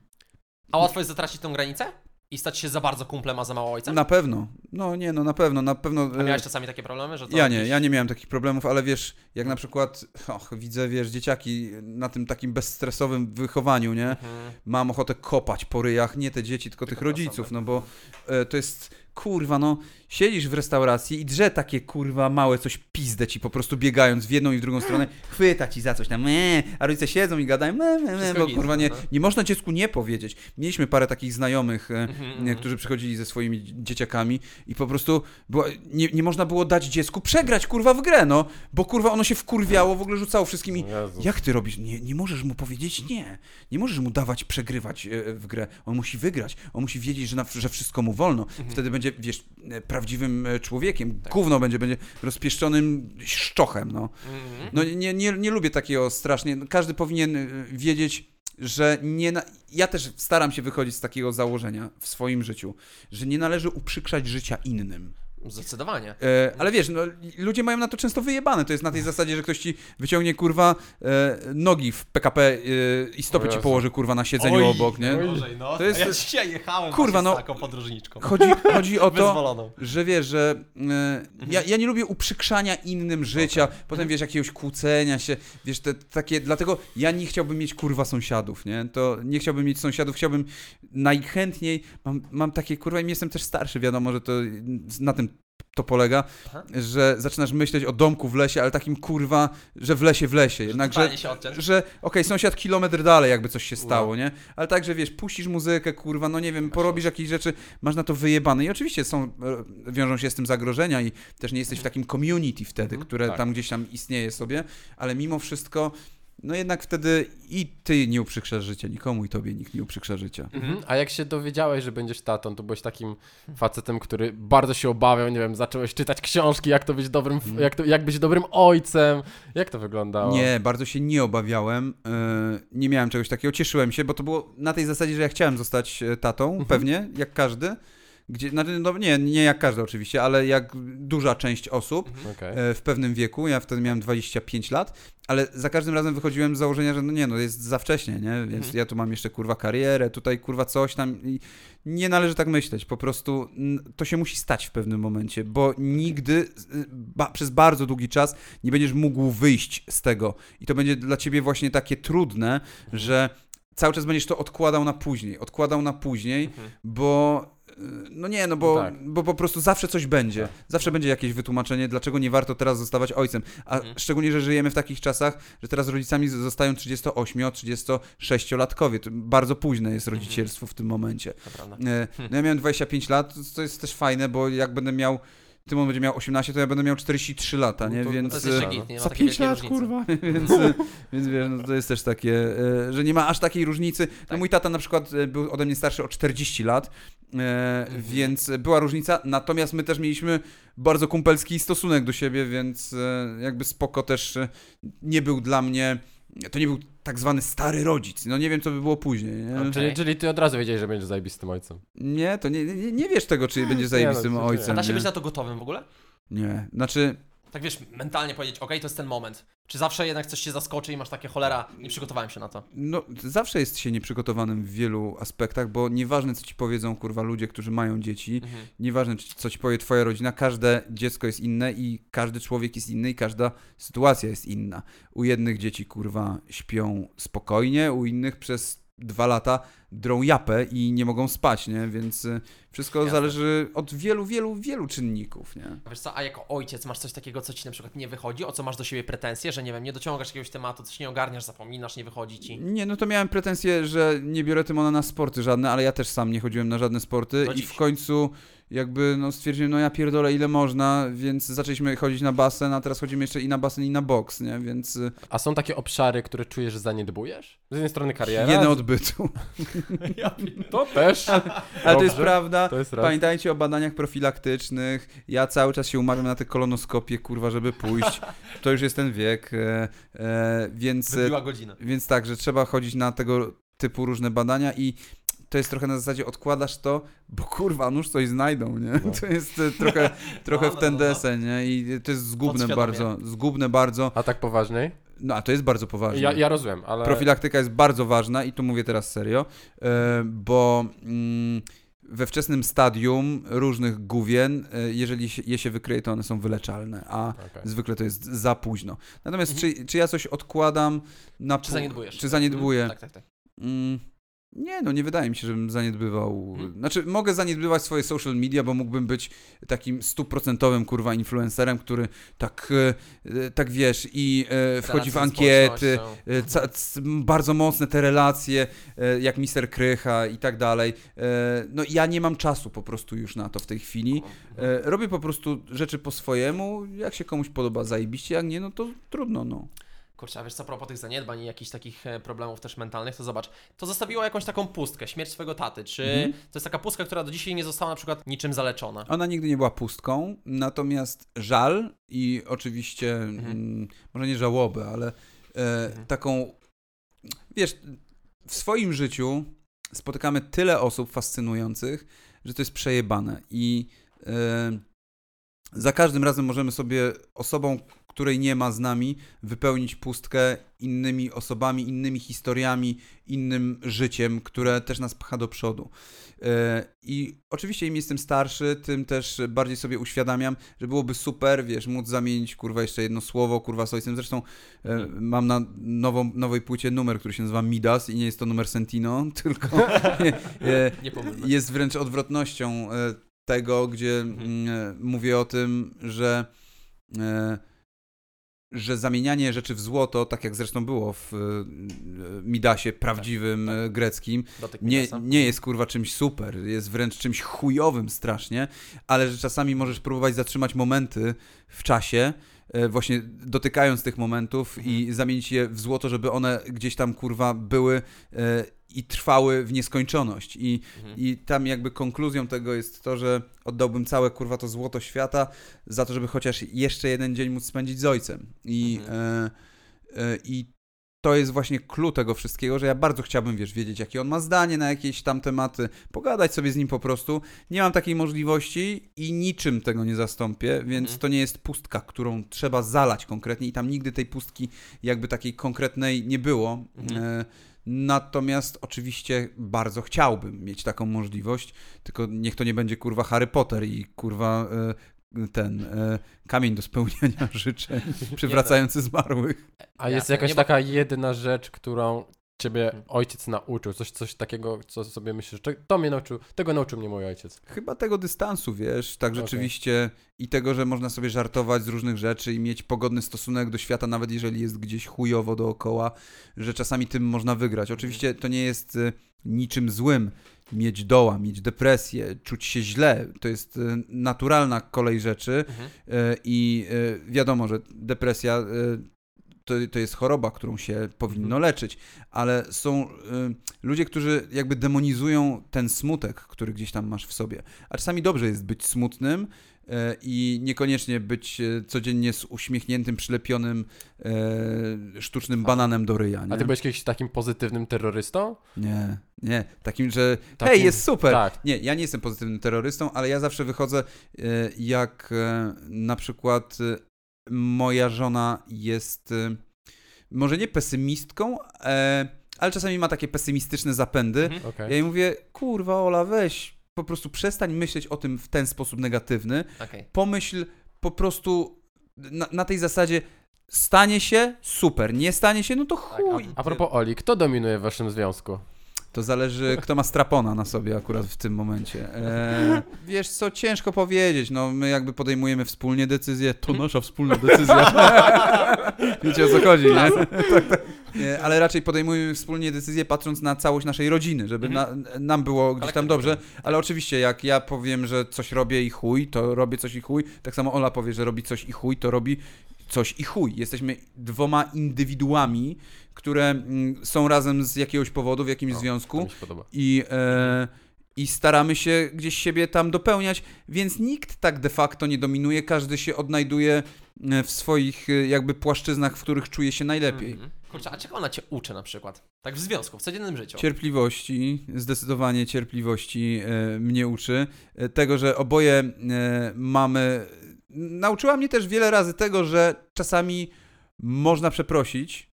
A łatwo jest zatracić tą granicę? I stać się za bardzo kumplem, a za mało ojcem? Na pewno. No nie, no na pewno, na pewno. A e, miałeś czasami takie problemy, że to Ja nie, jakieś- ja nie miałem takich problemów, ale wiesz, jak na przykład och, widzę, wiesz, dzieciaki na tym takim bezstresowym wychowaniu, nie? Mhm. Mam ochotę kopać po ryjach, nie te dzieci, tylko tych te rodziców, osoby. no bo e, to jest, kurwa, no, siedzisz w restauracji i drze takie, kurwa, małe coś pizdę ci po prostu biegając w jedną i w drugą stronę, chwyta ci za coś tam, me, a rodzice siedzą i gadają, me, me, me, bo kurwa, nie, no. nie można dziecku nie powiedzieć. Mieliśmy parę takich znajomych, e, Mhm, nie, mhm. którzy przychodzili ze swoimi dzieciakami i po prostu było, nie, nie można było dać dziecku przegrać, kurwa, w grę, no, bo kurwa ono się wkurwiało, w ogóle rzucało wszystkimi. Jezus. Jak ty robisz? Nie, nie możesz mu powiedzieć nie. Nie możesz mu dawać przegrywać e, w grę. On musi wygrać. On musi wiedzieć, że, na, że wszystko mu wolno. Wtedy będzie, wiesz, e, prawdziwym e, człowiekiem. Gówno będzie, będzie rozpieszczonym szczochem, no. Mhm. No nie, nie, nie lubię takiego strasznie. Każdy powinien e, wiedzieć, że nie. Na... Ja też staram się wychodzić z takiego założenia w swoim życiu, że nie należy uprzykrzać życia innym. Zdecydowanie. E, ale wiesz, no, ludzie mają na to często wyjebane. To jest na tej zasadzie, że ktoś ci wyciągnie kurwa e, nogi w PKP e, i stopy ci położy kurwa na siedzeniu obok, nie? Gorzej, no. To jest- ja dzisiaj jechałem Kurwa, no. z taką podróżniczką. Chodzi, chodzi o to, że wiesz, że e, ja, ja nie lubię uprzykrzania innym życia, potem wiesz, jakiegoś kłócenia się, wiesz, te takie, dlatego ja nie chciałbym mieć kurwa sąsiadów, nie? To nie chciałbym mieć sąsiadów, chciałbym najchętniej, mam, mam takie kurwa i jestem też starszy, wiadomo, że to na tym to polega, Aha. że zaczynasz myśleć o domku w lesie, ale takim kurwa, że w lesie w lesie, jednak, że, że okej, sąsiad kilometr dalej jakby coś się stało, nie? Ale także wiesz, puścisz muzykę, kurwa, no nie wiem, porobisz jakieś rzeczy, masz na to wyjebane. I oczywiście są, e, wiążą się z tym zagrożenia i też nie jesteś w takim community wtedy, Mhm, które tak. tam gdzieś tam istnieje sobie, ale mimo wszystko, no jednak wtedy i ty nie uprzykrzasz życia nikomu i tobie nikt nie uprzykrza życia. Mhm. A jak się dowiedziałeś, że będziesz tatą, to byłeś takim facetem, który bardzo się obawiał, nie wiem, zacząłeś czytać książki, jak to być dobrym, jak, to, jak być dobrym ojcem. Jak to wyglądało? Nie, bardzo się nie obawiałem. e, Nie miałem czegoś takiego. Cieszyłem się, bo to było na tej zasadzie, że ja chciałem zostać e, tatą, pewnie, jak każdy. Gdzie, znaczy, no, nie, nie jak każdy oczywiście, ale jak duża część osób Okej. e, w pewnym wieku. Ja wtedy miałem 25 lat, ale za każdym razem wychodziłem z założenia, że no nie, no jest za wcześnie, nie? Więc Mhm. ja tu mam jeszcze kurwa karierę, tutaj kurwa coś tam i nie należy tak myśleć. Po prostu to się musi stać w pewnym momencie, bo nigdy y, ba, przez bardzo długi czas nie będziesz mógł wyjść z tego i to będzie dla ciebie właśnie takie trudne, że cały czas będziesz to odkładał na później, odkładał na później, Mhm. bo no nie, no bo, No tak. bo po prostu zawsze coś będzie. Tak. Zawsze będzie jakieś wytłumaczenie, dlaczego nie warto teraz zostawać ojcem. A Mhm. szczególnie, że żyjemy w takich czasach, że teraz rodzicami zostają 38-36-latkowie. To bardzo późne jest rodzicielstwo w tym momencie. E, No ja miałem 25 lat, to jest też fajne, bo jak będę miał, Tymon będzie miał 18, to ja będę miał 43 lata, nie? No to- To Więc jest git, nie ma za takiej 5 wielkiej lat, różnicy. kurwa, więc, więc wiesz, no to jest też takie, e, że nie ma aż takiej różnicy. No Tak. mój tata na przykład e, był ode mnie starszy o 40 lat E, Mhm. Więc była różnica, natomiast my też mieliśmy bardzo kumpelski stosunek do siebie, więc jakby spoko też nie był dla mnie, to nie był tak zwany stary rodzic. No nie wiem, co by było później. Nie, Okej. Czyli, czyli ty od razu wiedziałeś, że będziesz zajebistym ojcem. nie to nie, nie, nie wiesz tego, czy będzie zajebistym no, to nie. A ojcem. da się Nie? być na to gotowym w ogóle? nie, znaczy Tak wiesz, mentalnie powiedzieć, okej, to jest ten moment. Czy zawsze jednak coś cię zaskoczy i masz takie cholera, nie przygotowałem się na to. No, zawsze jest się nieprzygotowanym w wielu aspektach, bo nieważne, co ci powiedzą, kurwa, ludzie, którzy mają dzieci, Mhm. nieważne, co ci powie twoja rodzina, każde dziecko jest inne i każdy człowiek jest inny i każda sytuacja jest inna. U jednych dzieci, kurwa, śpią spokojnie, u innych przez dwa lata drą japę i nie mogą spać, nie? Więc y, wszystko Jasne. zależy od wielu, wielu, wielu czynników, nie? A Wiesz co, a jako ojciec masz coś takiego, co ci na przykład nie wychodzi, o co masz do siebie pretensje, że nie wiem, nie dociągasz jakiegoś tematu, coś nie ogarniasz, zapominasz, nie wychodzi ci. Nie, no to miałem pretensje, że nie biorę Tymona na sporty żadne, ale ja też sam nie chodziłem na żadne sporty Do i w końcu jakby no stwierdziłem, no ja pierdolę ile można, więc zaczęliśmy chodzić na basen, a teraz chodzimy jeszcze i na basen i na boks, nie? Więc y, A są takie obszary, które czujesz, że zaniedbujesz? Z jednej strony kariera. jedno z- odbytu. To też. Ale to jest prawda. To jest raz. Pamiętajcie o badaniach profilaktycznych. Ja cały czas się umawiam na te kolonoskopie, kurwa, żeby pójść. To już jest ten wiek, e, e, więc... Wybiła godzina. Więc tak, że trzeba chodzić na tego typu różne badania i to jest trochę na zasadzie odkładasz to, bo kurwa, nóż coś znajdą, nie? No. To jest e, trochę, trochę No, w no, ten no, no. deseń, nie? I to jest zgubne bardzo, zgubne bardzo. A tak poważniej? No, a to jest bardzo poważne. Ja, ja rozumiem, ale... Profilaktyka jest bardzo ważna i tu mówię teraz serio, e, bo mm, we wczesnym stadium różnych główien, e, jeżeli się, je się wykryje, to one są wyleczalne, a Okej. zwykle to jest za późno. Natomiast Mhm. czy, czy ja coś odkładam na... Czy zaniedbujesz? Czy zaniedbuję? Tak, tak, tak. Mm, nie, no nie wydaje mi się, żebym zaniedbywał. Mhm. Znaczy, mogę zaniedbywać swoje social media, bo mógłbym być takim stuprocentowym kurwa influencerem, który tak, e, e, tak wiesz, i e, wchodzi w ankiety, e, ca, c, bardzo mocne te relacje, e, jak Mister Krycha i tak dalej. E, No ja nie mam czasu po prostu już na to w tej chwili. Robię po prostu rzeczy po swojemu, jak się komuś podoba zajebiście, jak nie, no to trudno, no. Kurczę, a wiesz co, a propos tych zaniedbań i jakichś takich e, problemów też mentalnych, to zobacz, to zostawiło jakąś taką pustkę, śmierć swojego taty. Czy Mhm. to jest taka pustka, która do dzisiaj nie została na przykład niczym zaleczona? Ona nigdy nie była pustką, natomiast żal i oczywiście, Mhm. mm, może nie żałobę, ale e, Mhm. taką, wiesz, w swoim życiu spotykamy tyle osób fascynujących, że to jest przejebane i e, za każdym razem możemy sobie osobą, której nie ma z nami, wypełnić pustkę innymi osobami, innymi historiami, innym życiem, które też nas pcha do przodu. E, I oczywiście im jestem starszy, tym też bardziej sobie uświadamiam, że byłoby super, wiesz, móc zamienić, kurwa, jeszcze jedno słowo, kurwa, z ojcem. Zresztą e, mam na nową, nowej płycie numer, który się nazywa Midas i nie jest to numer Sentino, tylko e, jest wręcz odwrotnością tego, gdzie Mhm. mm, mówię o tym, że że zamienianie rzeczy w złoto, tak jak zresztą było w e, Midasie prawdziwym Tak, tak. e, greckim, nie, nie jest kurwa czymś super, jest wręcz czymś chujowym strasznie, ale że czasami możesz próbować zatrzymać momenty w czasie, właśnie dotykając tych momentów i zamienić je w złoto, żeby one gdzieś tam kurwa były i trwały w nieskończoność. I, Mhm. I tam jakby konkluzją tego jest to, że oddałbym całe kurwa to złoto świata za to, żeby chociaż jeszcze jeden dzień móc spędzić z ojcem. I, Mhm. e, e, i to jest właśnie clue tego wszystkiego, że ja bardzo chciałbym, wiesz, wiedzieć, jakie on ma zdanie na jakieś tam tematy, pogadać sobie z nim po prostu. Nie mam takiej możliwości i niczym tego nie zastąpię, więc Mhm. to nie jest pustka, którą trzeba zalać konkretnie i tam nigdy tej pustki jakby takiej konkretnej nie było. Mhm. E, Natomiast oczywiście bardzo chciałbym mieć taką możliwość, tylko niech to nie będzie kurwa Harry Potter i kurwa e, ten e, kamień do spełniania życzeń przywracający zmarłych. A jest jakaś taka jedyna rzecz, którą ciebie Mhm. ojciec nauczył, coś, coś takiego, co sobie myślisz, to mnie nauczył, tego nauczył mnie mój ojciec. Chyba tego dystansu, wiesz, tak rzeczywiście i tego, że można sobie żartować z różnych rzeczy i mieć pogodny stosunek do świata, nawet jeżeli jest gdzieś chujowo dookoła, że czasami tym można wygrać. Oczywiście to nie jest e, niczym złym mieć doła, mieć depresję, czuć się źle. To jest e, naturalna kolej rzeczy Mhm. e, i wiadomo, że depresja to, to jest choroba, którą się powinno leczyć, ale są y, ludzie, którzy jakby demonizują ten smutek, który gdzieś tam masz w sobie. A czasami dobrze jest być smutnym, e, i niekoniecznie być e, codziennie z uśmiechniętym, przylepionym e, sztucznym bananem do ryja. Nie? A ty byłeś kiedyś takim pozytywnym terrorystą? Nie, nie. Takim, że Takim- hej, jest super. Tak. Nie, ja nie jestem pozytywnym terrorystą, ale ja zawsze wychodzę e, jak e, na przykład moja żona jest e, może nie pesymistką, e, ale czasami ma takie pesymistyczne zapędy. Mhm. Okej. Ja jej mówię, kurwa Ola, weź, po prostu przestań myśleć o tym w ten sposób negatywny. Okej. Pomyśl po prostu na, na tej zasadzie, stanie się, super, nie stanie się, no to chuj. A propos Oli, kto dominuje w waszym związku? To zależy, kto ma strapona na sobie akurat w tym momencie. E, wiesz co, ciężko powiedzieć. No, my jakby podejmujemy wspólnie decyzję. To nasza wspólna decyzja. Wiecie o co chodzi, nie? tak, tak. Nie, Ale raczej podejmujemy wspólnie decyzję patrząc na całość naszej rodziny, żeby na, nam było gdzieś tam dobrze. Ale oczywiście, jak ja powiem, że coś robię i chuj, to robię coś i chuj. Tak samo Ola powie, że robi coś i chuj, to robi coś i chuj. Jesteśmy dwoma indywiduami, które mm, są razem z jakiegoś powodu, w jakimś O, związku i, e, i staramy się gdzieś siebie tam dopełniać, więc nikt tak de facto nie dominuje, każdy się odnajduje e, w swoich e, jakby płaszczyznach, w których czuje się najlepiej. Mhm. Kurczę, a czego ona cię uczy na przykład? Tak w związku, w codziennym życiu. Cierpliwości, zdecydowanie cierpliwości e, mnie uczy. E, tego, że oboje e, mamy. Nauczyła mnie też wiele razy tego, że czasami można przeprosić,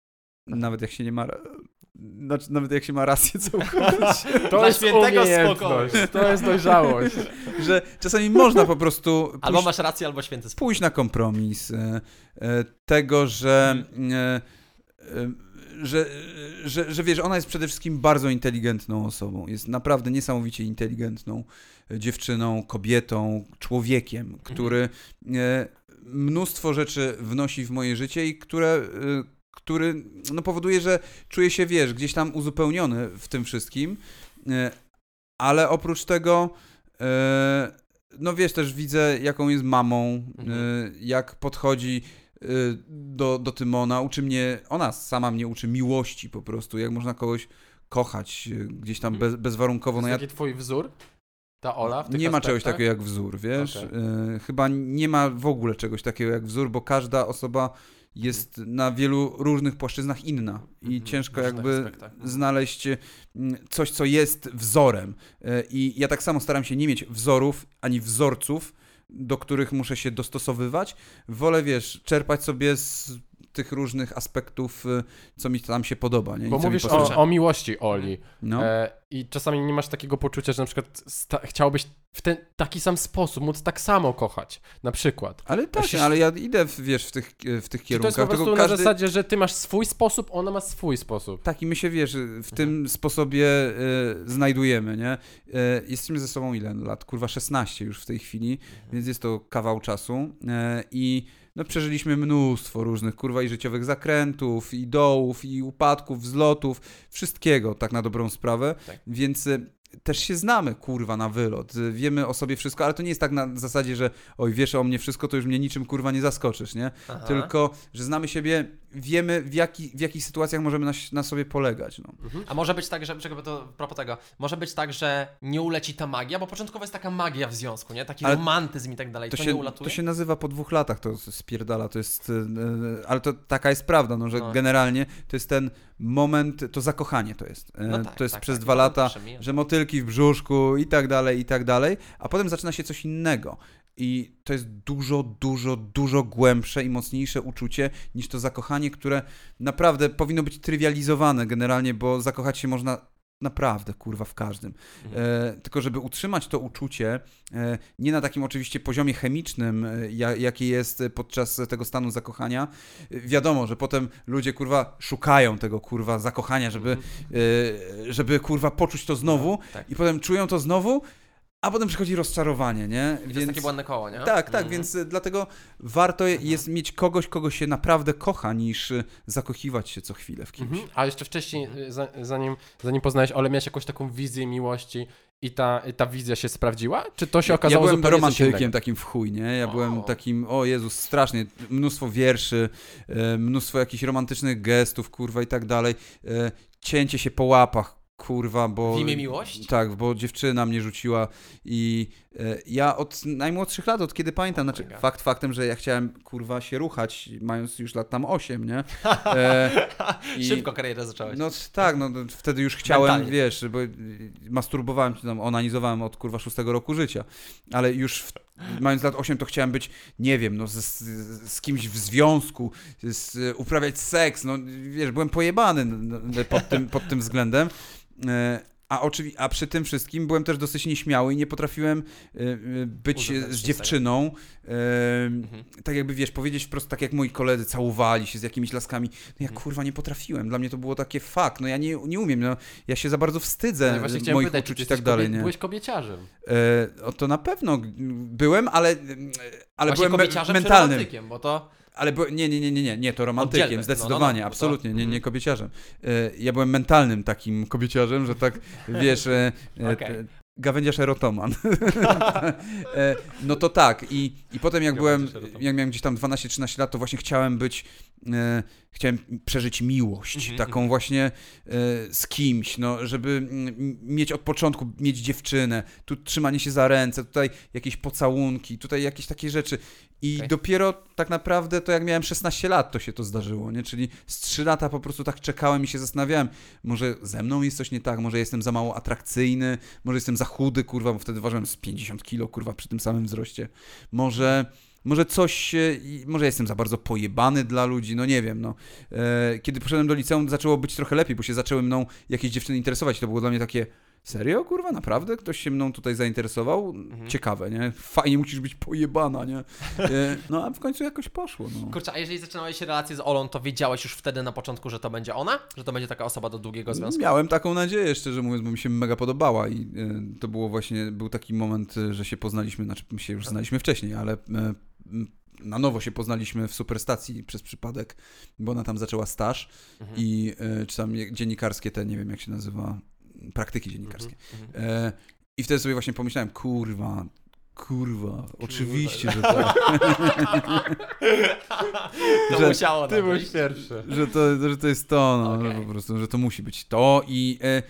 nawet jak się nie ma. Znaczy, nawet jak się ma rację całkowicie. To jest świętego to jest dojrzałość. że czasami można po prostu Albo pójść, masz rację, albo święty spokój. pójść na kompromis. E, e, tego, że, e, e, że, że, że wiesz, ona jest przede wszystkim bardzo inteligentną osobą. Jest naprawdę niesamowicie inteligentną dziewczyną, kobietą, człowiekiem, który e, mnóstwo rzeczy wnosi w moje życie i które. Który no, powoduje, że czuję się, wiesz, gdzieś tam uzupełniony w tym wszystkim, e, ale oprócz tego, e, no wiesz, też widzę, jaką jest mamą, Mhm. e, jak podchodzi do, do Tymona, uczy mnie, ona sama mnie uczy miłości po prostu, jak można kogoś kochać gdzieś tam bez, bezwarunkowo. To No jest ja taki twój wzór? Ta Ola w tych nie ma czegoś aspektach? takiego jak wzór, wiesz? E, chyba nie ma w ogóle czegoś takiego jak wzór, bo każda osoba jest na wielu różnych płaszczyznach inna i Mhm, ciężko jakby znaleźć mm, coś, co jest wzorem. E, I ja tak samo staram się nie mieć wzorów ani wzorców, do których muszę się dostosowywać. Wolę, wiesz, czerpać sobie z tych różnych aspektów, e, co mi tam się podoba. Nie? I Bo mi mówisz pasuje. o, o miłości Oli. No. E, I czasami nie masz takiego poczucia, że na przykład chciałbyś w ten taki sam sposób móc tak samo kochać. Na przykład. Ale tak, się- ale ja idę, w, wiesz, w tych, w tych Czy to jest kierunkach. po prostu tylko na każdy... zasadzie, że ty masz swój sposób, ona ma swój sposób. Tak, i my się, wiesz, w tym sposobie e, znajdujemy, nie? E, jesteśmy ze sobą ile lat? Kurwa 16 już w tej chwili, więc jest to kawał czasu e, i no, przeżyliśmy mnóstwo różnych, kurwa, i życiowych zakrętów, i dołów, i upadków, wzlotów, wszystkiego, tak na dobrą sprawę, Tak. więc e, też się znamy, kurwa, na wylot. E, Wiemy o sobie wszystko, ale to nie jest tak na zasadzie, że oj, wiesz o mnie wszystko, to już mnie niczym, kurwa, nie zaskoczysz, nie? Aha. Tylko, że znamy siebie, wiemy w, jaki, w jakich sytuacjach możemy na, na sobie polegać, no. A może być tak, że, czekaj, to propos tego, może być tak, że nie uleci ta magia, bo początkowo jest taka magia w związku, nie? Taki Ale romantyzm i tak dalej. To To, się, nie ulatuje? to się nazywa po dwóch latach, to spierdala, to jest, e, ale to taka jest prawda, no, że No. generalnie to jest ten moment, to zakochanie to jest. E, No tak, to jest tak, przez tak. dwa lata, że motylki w brzuszku i tak dalej, i tak dalej, a potem zaczyna się coś innego. I to jest dużo, dużo, dużo głębsze i mocniejsze uczucie niż to zakochanie, które naprawdę powinno być trywializowane generalnie, bo zakochać się można naprawdę, kurwa, w każdym. Mhm. E, tylko żeby utrzymać to uczucie, e, nie na takim oczywiście poziomie chemicznym, e, ja, jaki jest podczas tego stanu zakochania, e, wiadomo, że potem ludzie, kurwa, szukają tego, kurwa, zakochania, żeby, e, żeby kurwa, poczuć to znowu Tak. i potem czują to znowu, a potem przychodzi rozczarowanie, nie? I to jest takie błędne koło, nie? Tak, tak, Mhm. więc e, dlatego warto jest mieć kogoś, kogo się naprawdę kocha, niż e, zakochiwać się co chwilę w kimś. Mhm. A jeszcze wcześniej, y, za, zanim, zanim poznałeś Olę, miałeś jakąś taką wizję miłości, i ta, ta wizja się sprawdziła? Czy to się okazało ja byłem zupełnie romantykiem takim w chuj, nie? Ja byłem takim, o Jezus, strasznie, mnóstwo wierszy, mnóstwo jakichś romantycznych gestów, kurwa i tak dalej, cięcie się po łapach, kurwa, bo... W imię miłości? Tak, bo dziewczyna mnie rzuciła i e, ja od najmłodszych lat, od kiedy pamiętam, znaczy God. fakt faktem, że ja chciałem, kurwa, się ruchać, mając już lat tam 8, nie? E, i- Szybko karierę zacząłeś. no tak, no no, wtedy już chciałem, Mentalnie. wiesz, bo masturbowałem, czy tam onanizowałem od kurwa szóstego roku życia, ale już w, mając lat 8 to chciałem być, nie wiem, no z, z, z kimś w związku, z, uprawiać seks, no wiesz, byłem pojebany pod tym, pod tym względem. E, A, oczywi- a przy tym wszystkim byłem też dosyć nieśmiały i nie potrafiłem e, e, być z dziewczyną. Mhm. Tak jakby, wiesz, powiedzieć wprost tak jak moi koledzy, całowali się z jakimiś laskami. No ja Mhm. kurwa nie potrafiłem. Dla mnie to było takie fakt. No ja nie, nie umiem. No, ja się za bardzo wstydzę No moich pytać, uczuć i tak dalej. kobie- Nie? Byłeś kobieciarzem. E, o, to na pewno byłem, ale, ale Właśnie byłem me- mentalnym. bo to... Ale by, nie, nie, nie, nie, nie, nie, to romantykiem, Oddzielne. zdecydowanie, No, no, no, absolutnie, to- nie, nie mhm. kobieciarzem. E, ja byłem mentalnym takim kobieciarzem, że tak, wiesz, e, e, te- gawędziarz erotoman. no to tak, i, i potem jak byłem, jak miałem gdzieś tam 12-13 lat, to właśnie chciałem być, e, chciałem przeżyć miłość, Mhm, taką właśnie e, z kimś, no, żeby mm, mieć od początku, mieć dziewczynę, tu trzymanie się za ręce, tutaj jakieś pocałunki, tutaj jakieś takie rzeczy. I Okej. dopiero tak naprawdę to jak miałem 16 lat, to się to zdarzyło, nie? Czyli z 3 lata po prostu tak czekałem i się zastanawiałem, może ze mną jest coś nie tak, może jestem za mało atrakcyjny, może jestem za chudy, kurwa, bo wtedy ważyłem z 50 kilo, kurwa, przy tym samym wzroście. Może, może coś, może jestem za bardzo pojebany dla ludzi, no nie wiem, no. E, kiedy poszedłem do liceum, zaczęło być trochę lepiej, bo się zaczęły mną jakieś dziewczyny interesować. To było dla mnie takie, serio, kurwa, naprawdę? Ktoś się mną tutaj zainteresował? Mhm. Ciekawe, nie? Fajnie musisz być pojebana, nie? E, no a w końcu jakoś poszło, no. Kurczę, a jeżeli zaczynałeś relację z Olą, to wiedziałeś już wtedy na początku, że to będzie ona? Że to będzie taka osoba do długiego związku? Miałem taką nadzieję, szczerze mówiąc, bo mi się mega podobała i e, to było właśnie, był taki moment, że się poznaliśmy, znaczy my się już znaliśmy wcześniej, ale na nowo się poznaliśmy w Superstacji przez przypadek, bo ona tam zaczęła staż Mhm. i e, czy tam dziennikarskie te, nie wiem jak się nazywa, praktyki dziennikarskie. Mhm. E, I wtedy sobie właśnie pomyślałem, kurwa, kurwa, oczywiście, że tak. To Że musiało Ty byłeś być. pierwszy. że to, że to jest to, no, Okej. że po prostu, że to musi być to i e,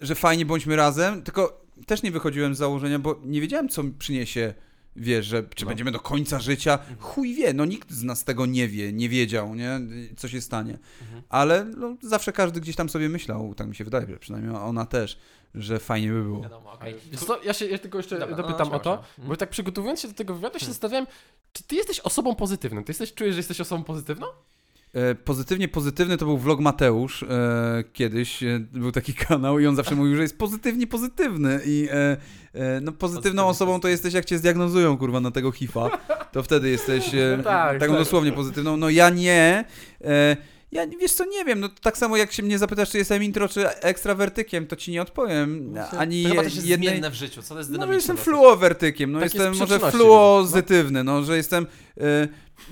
że fajnie bądźmy razem, tylko też nie wychodziłem z założenia, bo nie wiedziałem, co przyniesie, wiesz, że czy No. będziemy do końca życia, chuj wie, no nikt z nas tego nie wie, nie wiedział, nie, co się stanie, Mhm. ale no, zawsze każdy gdzieś tam sobie myślał, tak mi się wydaje, że przynajmniej ona też, że fajnie by było. Wiadomo, co, ja się ja tylko jeszcze Dobra, no, dopytam śmiało, o to, bo tak przygotowując się do tego wywiadu się zastanawiałem, czy ty jesteś osobą pozytywną? Ty jesteś, czujesz, że jesteś osobą pozytywną? E, Pozytywnie pozytywny to był vlog Mateusz e, kiedyś, e, był taki kanał i on zawsze mówił, że jest pozytywnie pozytywny i e, no pozytywną osobą to jesteś jak cię zdiagnozują kurwa na tego HIV-a, to wtedy jesteś No tak, taką tak. dosłownie pozytywną, no ja nie, ja wiesz co, nie wiem, no tak samo jak się mnie zapytasz, czy jestem intro, czy ekstrawertykiem, to ci nie odpowiem, ani To chyba też jest jednej... zmienne w życiu, co to jest No, dynamiczne. jestem dosyć. fluowertykiem, no Tak jest jestem w może fluozytywny, no, że jestem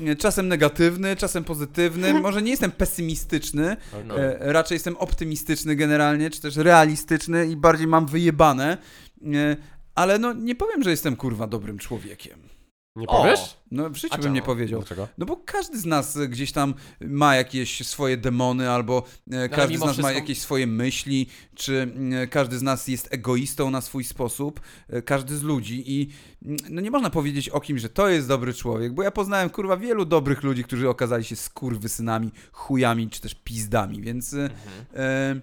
e, czasem negatywny, czasem pozytywny, może nie jestem pesymistyczny, No. e, raczej jestem optymistyczny generalnie, czy też realistyczny i bardziej mam wyjebane, e, ale no nie powiem, że jestem kurwa dobrym człowiekiem. Nie O! powiesz? No w życiu bym nie powiedział. Dlaczego? No bo każdy z nas e, gdzieś tam ma jakieś swoje demony, albo e, każdy z nas ma wszystko- jakieś swoje myśli, czy e, każdy z nas jest egoistą na swój sposób, e, każdy z ludzi i mm, no nie można powiedzieć o kimś, że to jest dobry człowiek, bo ja poznałem kurwa wielu dobrych ludzi, którzy okazali się skurwysynami, chujami, czy też pizdami, więc e, Mhm.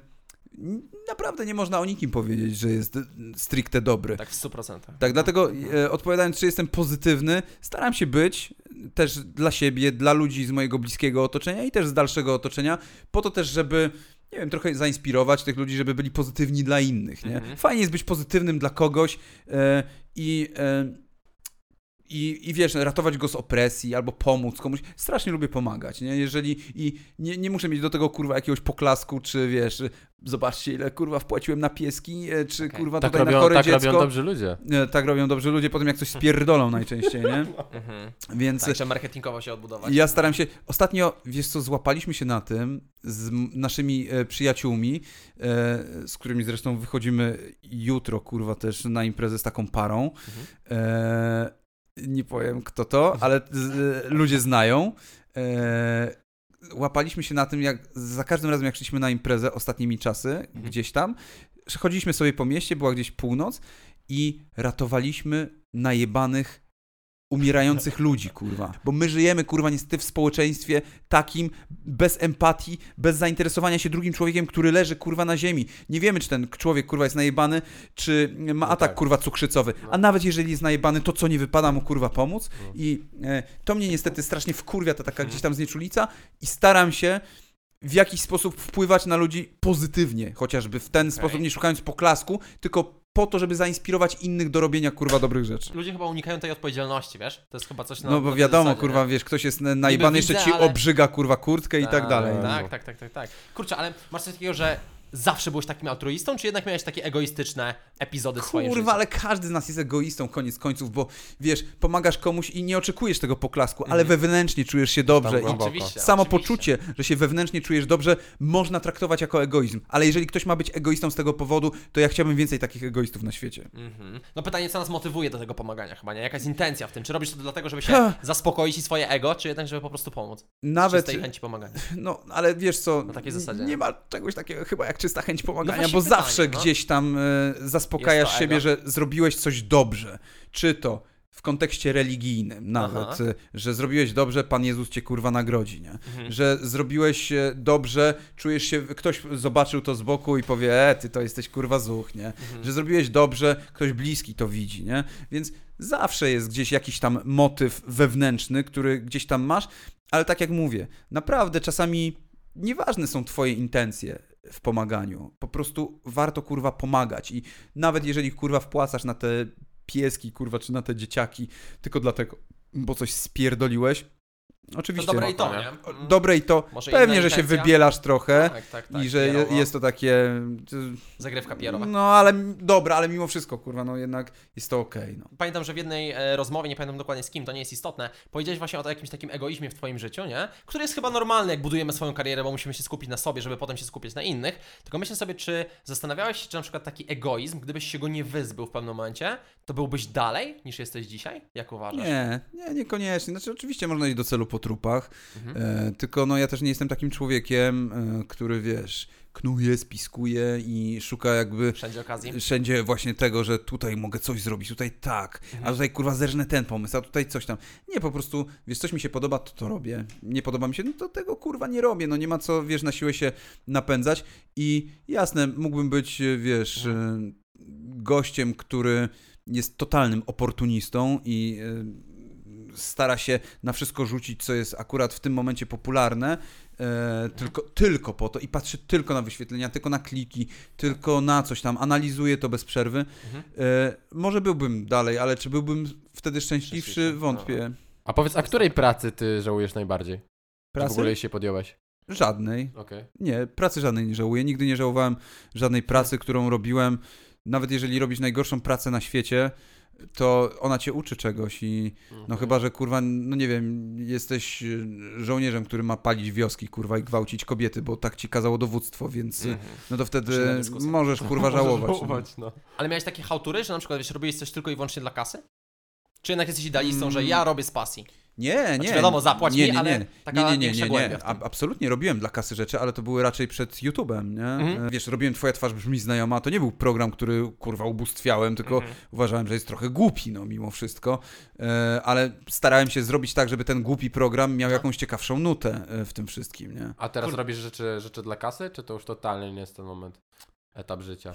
Naprawdę nie można o nikim powiedzieć, że jest stricte dobry. Tak w 100%. Tak, dlatego e, odpowiadając, czy jestem pozytywny, staram się być też dla siebie, dla ludzi z mojego bliskiego otoczenia i też z dalszego otoczenia, po to też, żeby, nie wiem, trochę zainspirować tych ludzi, żeby byli pozytywni dla innych, nie? Mhm. Fajnie jest być pozytywnym dla kogoś e, i e, i, I wiesz, ratować go z opresji albo pomóc komuś. Strasznie lubię pomagać, nie? Jeżeli i nie, nie muszę mieć do tego kurwa jakiegoś poklasku, czy wiesz, zobaczcie ile kurwa wpłaciłem na pieski, e, czy Okej. kurwa Tak, tutaj na robią, chore tak dziecko. robią dobrzy ludzie. E, Tak robią dobrzy ludzie, potem jak coś spierdolą najczęściej, nie? Mhm. Więc Tak, trzeba marketingowo się odbudować. ja staram się. Ostatnio, wiesz co, złapaliśmy się na tym z naszymi e, przyjaciółmi, z którymi zresztą wychodzimy jutro, kurwa, też na imprezę z taką parą. E, nie powiem kto to, ale z, ludzie znają. E, łapaliśmy się na tym, jak za każdym razem, jak szliśmy na imprezę ostatnimi czasy, gdzieś tam, chodziliśmy sobie po mieście, była gdzieś północ i ratowaliśmy najebanych umierających ludzi, kurwa. Bo my żyjemy, kurwa, niestety w społeczeństwie takim, bez empatii, bez zainteresowania się drugim człowiekiem, który leży, kurwa, na ziemi. Nie wiemy, czy ten człowiek, kurwa, jest najebany, czy ma No atak, tak. kurwa, cukrzycowy. A nawet jeżeli jest najebany, to co nie wypada mu, kurwa, pomóc? No. I e, to mnie niestety strasznie wkurwia, ta taka gdzieś tam znieczulica i staram się w jakiś sposób wpływać na ludzi pozytywnie, chociażby w ten sposób, nie szukając poklasku, tylko po to, żeby zainspirować innych do robienia, kurwa, dobrych rzeczy. Ludzie chyba unikają tej odpowiedzialności, wiesz? To jest chyba coś na No bo na wiadomo, zasadzie, kurwa, nie? wiesz, ktoś jest na- najebany, jeszcze ci ale- obrzyga, kurwa, kurtkę i tak dalej. no. Tak, tak, tak, tak, tak. Kurczę, ale masz coś takiego, że zawsze byłeś takim altruistą, czy jednak miałeś takie egoistyczne epizody w swoim Kurwa, ale każdy z nas jest egoistą, koniec końców, bo wiesz, pomagasz komuś i nie oczekujesz tego poklasku, Mhm. ale wewnętrznie czujesz się dobrze i. Oczywiście, samo poczucie, że się wewnętrznie czujesz dobrze, można traktować jako egoizm. Ale jeżeli ktoś ma być egoistą z tego powodu, to ja chciałbym więcej takich egoistów na świecie. Mhm. No pytanie, co nas motywuje do tego pomagania chyba, nie? Jaka jest intencja w tym? Czy robisz to dlatego, żeby się Ha. zaspokoić i swoje ego, czy jednak, żeby po prostu pomóc? Nawet, Z tej chęci pomagania. no, ale wiesz co, Na takiej zasadzie, nie nie? ma czegoś takiego chyba jak czysta chęć pomagania, właśnie bo pytanie, zawsze no. gdzieś tam e, zaspokajasz siebie, że zrobiłeś coś dobrze. Czy to w kontekście religijnym nawet, Aha. e, że zrobiłeś dobrze, Pan Jezus cię kurwa nagrodzi, nie? Mhm. Że zrobiłeś e, dobrze, czujesz się, ktoś zobaczył to z boku i powie, e, ty to jesteś kurwa zuch, nie? Mhm. Że zrobiłeś dobrze, ktoś bliski to widzi, nie? Więc zawsze jest gdzieś jakiś tam motyw wewnętrzny, który gdzieś tam masz, ale tak jak mówię, naprawdę czasami nieważne są twoje intencje w pomaganiu. Po prostu warto kurwa pomagać i nawet jeżeli kurwa wpłacasz na te pieski, kurwa, czy na te dzieciaki tylko dlatego, bo coś spierdoliłeś, To oczywiście dobre i to, nie? dobre i to Może pewnie, że się wybielasz trochę Tak, tak, tak. i że pierowo. jest to takie Zagrywka pierowa. no ale dobra, ale mimo wszystko kurwa, no jednak jest to okej, no. Pamiętam, że w jednej e, rozmowie, nie pamiętam dokładnie z kim, to nie jest istotne, powiedziałeś właśnie o jakimś takim egoizmie w twoim życiu, nie? Który jest chyba normalny, jak budujemy swoją karierę, bo musimy się skupić na sobie, żeby potem się skupić na innych. Tylko myślę sobie, czy zastanawiałeś się, czy na przykład taki egoizm, gdybyś się go nie wyzbył w pewnym momencie, to byłbyś dalej niż jesteś dzisiaj? Jak uważasz? Nie, nie, niekoniecznie. Znaczy, oczywiście można iść do celu po trupach, Mhm. e, tylko no ja też nie jestem takim człowiekiem, e, który wiesz, knuje, spiskuje i szuka jakby Wszędzie okazji. wszędzie właśnie tego, że tutaj mogę coś zrobić, tutaj tak, a tutaj kurwa zerżnę ten pomysł, a tutaj coś tam. Nie, po prostu, wiesz, coś mi się podoba, to to robię. Nie podoba mi się, no to tego kurwa nie robię, no nie ma co, wiesz, na siłę się napędzać i jasne, mógłbym być, wiesz, e, gościem, który jest totalnym oportunistą i e, stara się na wszystko rzucić, co jest akurat w tym momencie popularne, e, tylko, tylko po to i patrzy tylko na wyświetlenia, tylko na kliki, tylko na coś tam, analizuje to bez przerwy. Mhm. E, może byłbym dalej, ale czy byłbym wtedy szczęśliwszy? Szczęśliwszy, Wątpię. A powiedz, a której pracy ty żałujesz najbardziej? Że w Pracy? ogóle jej się podjąłeś? Żadnej. Okej. Nie, pracy żadnej nie żałuję. Nigdy nie żałowałem żadnej pracy, którą robiłem. Nawet jeżeli robisz najgorszą pracę na świecie, to ona cię uczy czegoś i no Mhm. chyba, że kurwa, no nie wiem, jesteś y, żołnierzem, który ma palić wioski, kurwa, i gwałcić kobiety, bo tak ci kazało dowództwo, więc y, Mhm. no to wtedy możesz kurwa żałować. no. żałować, no. Ale miałeś takie hałtury, że na przykład wiesz, robiłeś coś tylko i wyłącznie dla kasy? Czy jednak jesteś idealistą, że Mm. ja robię z pasji? Nie, nie. wiadomo, zapłać nie, mi, nie, ale nie. taka nie, nie, nie, nie, nie. absolutnie robiłem dla kasy rzeczy, ale to były raczej przed YouTube'em, nie? Mhm. E, Wiesz, robiłem Twoja twarz brzmi znajoma, to nie był program, który kurwa ubóstwiałem, tylko Mhm. uważałem, że jest trochę głupi, no mimo wszystko, e, ale starałem się zrobić tak, żeby ten głupi program miał No. jakąś ciekawszą nutę e, w tym wszystkim, nie? A teraz Kur- robisz rzeczy, rzeczy dla kasy, czy to już totalnie nie jest ten moment? Etap życia.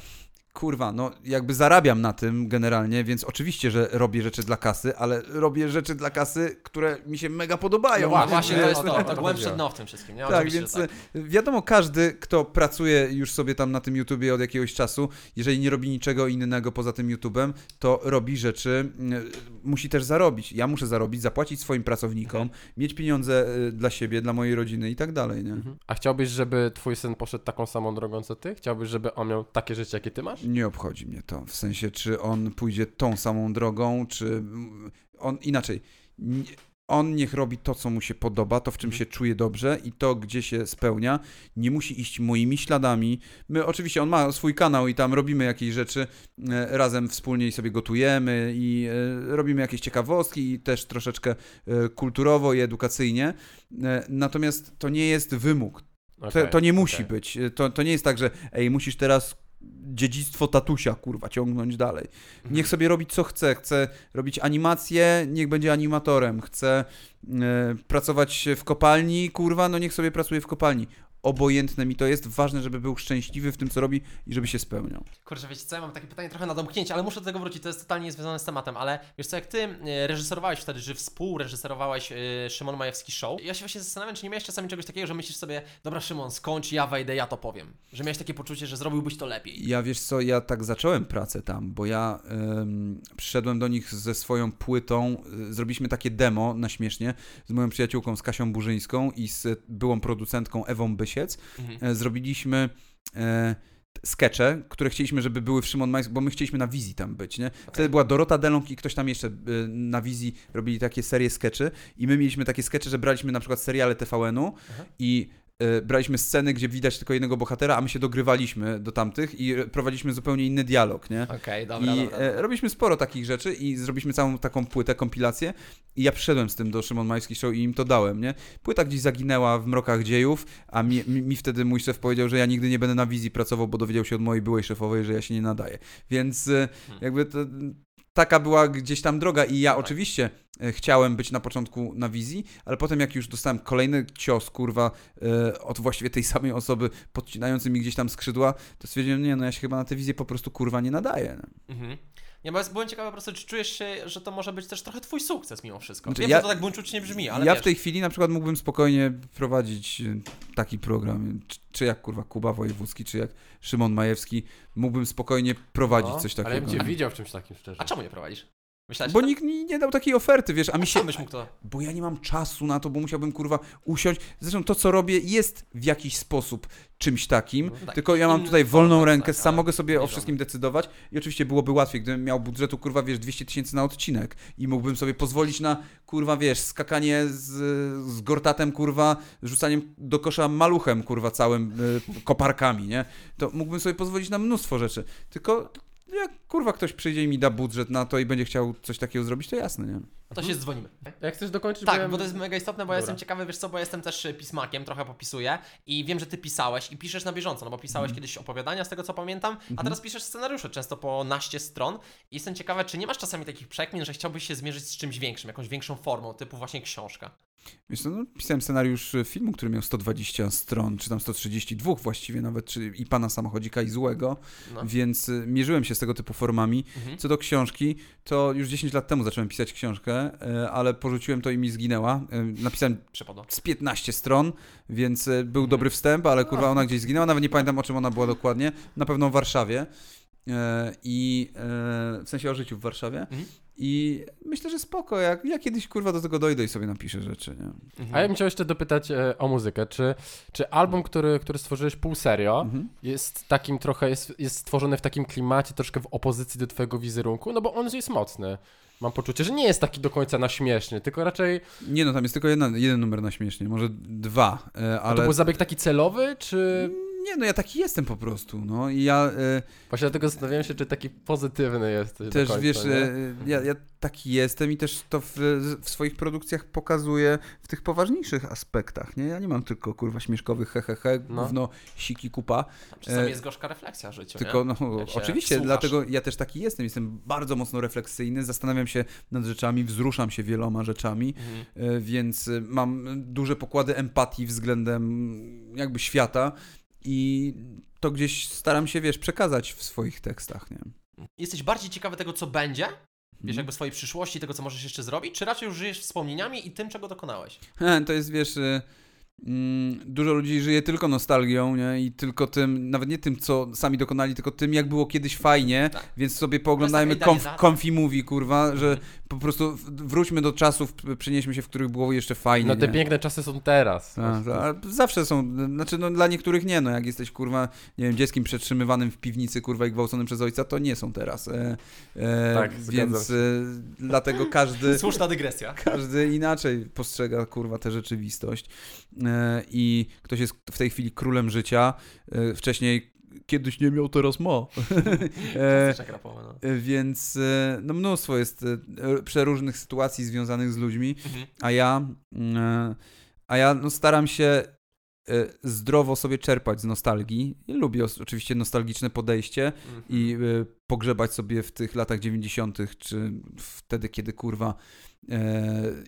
Kurwa, no jakby zarabiam na tym generalnie, więc oczywiście, że robię rzeczy dla kasy, ale robię rzeczy dla kasy, które mi się mega podobają. No A właśnie, właśnie nie, to jest to, to- głębsze dno w tym wszystkim, nie? Tak, więc tak. e, wiadomo, każdy, kto pracuje już sobie tam na tym YouTubie od jakiegoś czasu, jeżeli nie robi niczego innego poza tym YouTubem, to robi rzeczy, mm, musi też zarobić. Ja muszę zarobić, zapłacić swoim pracownikom, Mhm. mieć pieniądze e, dla siebie, dla mojej rodziny i tak dalej, nie? Mhm. A chciałbyś, żeby twój syn poszedł taką samą drogą co ty? Chciałbyś, żeby on miał takie życie, jakie ty masz? Nie obchodzi mnie to. W sensie, czy on pójdzie tą samą drogą, czy mm, on inaczej. Nie- On niech robi to, co mu się podoba, to w czym Mhm. się czuje dobrze i to, gdzie się spełnia. Nie musi iść moimi śladami. My oczywiście, on ma swój kanał i tam robimy jakieś rzeczy e, razem wspólnie i sobie gotujemy i e, robimy jakieś ciekawostki i też troszeczkę e, kulturowo i edukacyjnie. Natomiast to nie jest wymóg. To, Okej, to nie musi okej. być. To, to nie jest tak, że ej, musisz teraz dziedzictwo tatusia, kurwa, ciągnąć dalej. Mhm. Niech sobie robi co chce. Chce robić animację, niech będzie animatorem. Chce e, pracować w kopalni, kurwa, no niech sobie pracuje w kopalni. Obojętne mi to jest. Ważne, żeby był szczęśliwy w tym, co robi i żeby się spełniał. Kurczę, wiecie co, ja mam takie pytanie trochę na domknięcie, ale muszę do tego wrócić, to jest totalnie niezwiązane z tematem, ale wiesz co, jak ty e, reżyserowałeś wtedy, że współreżyserowałeś e, Szymon Majewski Show, ja się właśnie zastanawiam, czy nie miałeś czasami czegoś takiego, że myślisz sobie, dobra Szymon, skończ, ja wejdę, ja to powiem. Że miałeś takie poczucie, że zrobiłbyś to lepiej. Ja wiesz co, ja tak zacząłem pracę tam, bo ja em, przyszedłem do nich ze swoją płytą, y, zrobiliśmy takie demo na śmiesznie z moją przyjaciółką, z Kasią Burzyńską i z byłą producentką Ewą Mhm. E, zrobiliśmy e, skecze, które chcieliśmy, żeby były w Szymon Majs, bo my chcieliśmy na wizji tam być, nie? Wtedy była Dorota Delong i ktoś tam jeszcze e, na wizji robili takie serie skeczy i my mieliśmy takie skecze, że braliśmy na przykład seriale TVN-u Aha. i braliśmy sceny, gdzie widać tylko jednego bohatera, a my się dogrywaliśmy do tamtych i prowadziliśmy zupełnie inny dialog, nie? Okej, dobra, I dobra. e, robiliśmy sporo takich rzeczy i zrobiliśmy całą taką płytę, kompilację i ja przyszedłem z tym do Szymon Majski Show i im to dałem, nie? Płyta gdzieś zaginęła w mrokach dziejów, a mi, mi, mi wtedy mój szef powiedział, że ja nigdy nie będę na wizji pracował, bo dowiedział się od mojej byłej szefowej, że ja się nie nadaję. Więc e, Hmm. jakby to, taka była gdzieś tam droga i ja Tak. oczywiście e, chciałem być na początku na wizji, ale potem jak już dostałem kolejny cios, kurwa, e, od właściwie tej samej osoby podcinający mi gdzieś tam skrzydła, to stwierdziłem, nie no ja się chyba na tę wizję po prostu kurwa nie nadaję. No. Mhm. Jest- byłem ciekawy po prostu, czy czujesz się, że to może być też trochę twój sukces mimo wszystko. Znaczy, Wiem, ja- że to tak buńczucznie brzmi, ale ja wiesz, w tej chwili na przykład mógłbym spokojnie prowadzić e, taki program, czy, czy jak kurwa Kuba Wojewódzki, czy jak Szymon Majewski, mógłbym spokojnie prowadzić No, coś Ale ja takiego. bym cię widział w czymś takim szczerze. A czemu nie prowadzisz? Myślałeś, Bo że nikt mi nie dał takiej oferty, wiesz, a mi się... byś mógł to... Bo ja nie mam czasu na to, bo musiałbym kurwa usiąść. Zresztą to, co robię, jest w jakiś sposób czymś takim, No tak, tylko ja mam tutaj wolną format, rękę, tak, sam mogę sobie o wszystkim decydować i oczywiście byłoby łatwiej, gdybym miał budżetu, kurwa, wiesz, 200 tysięcy na odcinek i mógłbym sobie pozwolić na, kurwa, wiesz, skakanie z, z gortatem, kurwa, rzucaniem do kosza maluchem, kurwa, całym y, koparkami, nie? To mógłbym sobie pozwolić na mnóstwo rzeczy, tylko jak, kurwa, ktoś przyjdzie i mi da budżet na to i będzie chciał coś takiego zrobić, to jasne, nie? No to się dzwonimy. Jak chcesz dokończyć? Tak, ja- bo to jest mega istotne, bo ja Dobra. jestem ciekawy, wiesz co, bo jestem też y, pismakiem, trochę popisuję i wiem, że ty pisałeś i piszesz na bieżąco, no bo pisałeś kiedyś opowiadania, z tego co pamiętam, a teraz piszesz scenariusze, często po naście stron i jestem ciekawy, czy nie masz czasami takich przekmin, że chciałbyś się zmierzyć z czymś większym, jakąś większą formą, typu właśnie książka. Wiesz co, no, pisałem scenariusz e, filmu, który miał 120 stron, czy tam 132 właściwie nawet, czy i Pana Samochodzika i Złego, No. więc y, mierzyłem się z tego typu formami. Mhm. Co do książki, to już 10 lat temu zacząłem pisać książkę, e, ale porzuciłem to i mi zginęła. E, Napisałem Przypadło. z 15 stron, więc e, był Mhm. dobry wstęp, ale kurwa ona gdzieś zginęła, nawet nie pamiętam o czym ona była dokładnie, na pewno w Warszawie. E, I e, w sensie o życiu w Warszawie. Mhm. I myślę, że spoko, jak ja kiedyś kurwa do tego dojdę i sobie napiszę rzeczy, nie? Mhm. A ja bym chciał jeszcze dopytać e, o muzykę. Czy, czy album, który, który stworzyłeś pół serio, Mhm. jest takim trochę, jest, jest stworzony w takim klimacie, troszkę w opozycji do twojego wizerunku? No bo on jest mocny. Mam poczucie, że nie jest taki do końca na śmieszny, tylko raczej. Nie no, tam jest tylko jedna, jeden numer na śmiesznie, może dwa, e, Ale... To ale... był zabieg taki celowy, czy. Nie no, ja taki jestem po prostu, no i ja e, Właśnie dlatego zastanawiałem się, czy taki pozytywny jest. do też, końca, wiesz, nie? e, ja, ja taki jestem i też to w, w swoich produkcjach pokazuję w tych poważniejszych aspektach, nie? Ja nie mam tylko, kurwa, śmieszkowych hehehe, No. gówno, siki, kupa, Czasami e, jest gorzka refleksja w życiu, tylko, nie? no, Jak się oczywiście, wsłuchasz. dlatego ja też taki jestem, jestem bardzo mocno refleksyjny, zastanawiam się nad rzeczami, wzruszam się wieloma rzeczami, Mhm. E, więc e, mam duże pokłady empatii względem jakby świata i to gdzieś staram się, wiesz, przekazać w swoich tekstach, nie? Jesteś bardziej ciekawy tego, co będzie? Wiesz, Mhm. jakby swojej przyszłości, tego, co możesz jeszcze zrobić? Czy raczej już żyjesz wspomnieniami i tym, czego dokonałeś? He, To jest, wiesz, y, dużo ludzi żyje tylko nostalgią, nie? I tylko tym, nawet nie tym, co sami dokonali, tylko tym, jak było kiedyś fajnie, Tak. więc sobie pooglądajmy idealizacja. comfy movie, kurwa, że po prostu wróćmy do czasów, przenieśmy się, w których było jeszcze fajnie, No te nie? piękne czasy są teraz. Tak, ale zawsze są, znaczy no dla niektórych nie, no jak jesteś kurwa, nie wiem, dzieckiem przetrzymywanym w piwnicy kurwa i gwałconym przez ojca, to nie są teraz. E, e, Tak, więc e, dlatego każdy, Słuszna dygresja. każdy inaczej postrzega kurwa tę rzeczywistość. E, I ktoś jest w tej chwili królem życia, e, wcześniej kiedyś nie miał, teraz ma. e, rapowy, no. e, więc e, no mnóstwo jest e, przeróżnych sytuacji związanych z ludźmi. Mhm. A ja, mm, a ja no, staram się e, zdrowo sobie czerpać z nostalgii. Lubię oczywiście nostalgiczne podejście Mhm. i e, pogrzebać sobie w tych latach 90., czy wtedy, kiedy kurwa e,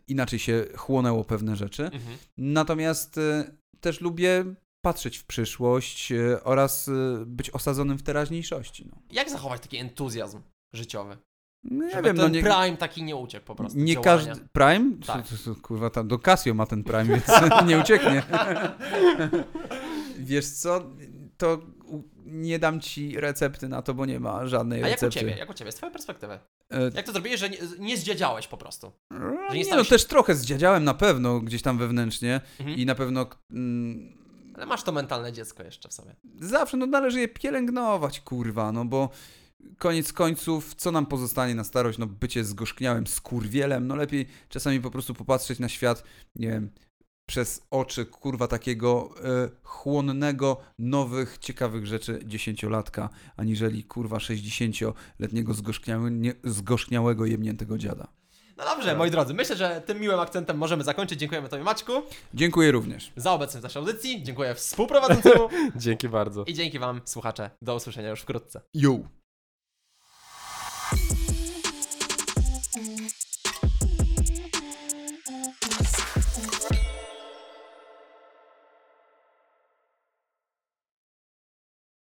inaczej się chłonęło pewne rzeczy. Mhm. Natomiast e, też lubię patrzeć w przyszłość e, oraz e, być osadzonym w teraźniejszości. No. Jak zachować taki entuzjazm życiowy? No, ja wiem, ten no nie, prime taki nie uciekł po prostu. nie działania. każdy... Prime? Tak. Kurwa, tam do Casio ma ten Prime, więc nie ucieknie. Wiesz co, to nie dam ci recepty na to, bo nie ma żadnej A jak u recepty. ciebie? Jak u ciebie? Z twojej perspektywy. E, Jak to zrobiłeś, że nie, nie zdziedziałeś po prostu? że nie nie, no się- też trochę zdziadziałem na pewno gdzieś tam wewnętrznie Mhm. i na pewno mm, Ale masz to mentalne dziecko jeszcze w sobie. zawsze no należy je pielęgnować, kurwa, no bo koniec końców, co nam pozostanie na starość? No bycie zgorzkniałym skurwielem, no lepiej czasami po prostu popatrzeć na świat, nie wiem, przez oczy, kurwa, takiego e, chłonnego, nowych, ciekawych rzeczy dziesięciolatka, aniżeli, kurwa, sześćdziesięcioletniego zgorzkniały, nie, zgorzkniałego, jemniętego dziada. No dobrze, moi drodzy, myślę, że tym miłym akcentem możemy zakończyć. Dziękujemy Tobie Maćku Dziękuję również. za obecność w naszej audycji. Dziękuję współprowadzącemu Dzięki bardzo. i dzięki Wam, słuchacze. Do usłyszenia już wkrótce. Yo!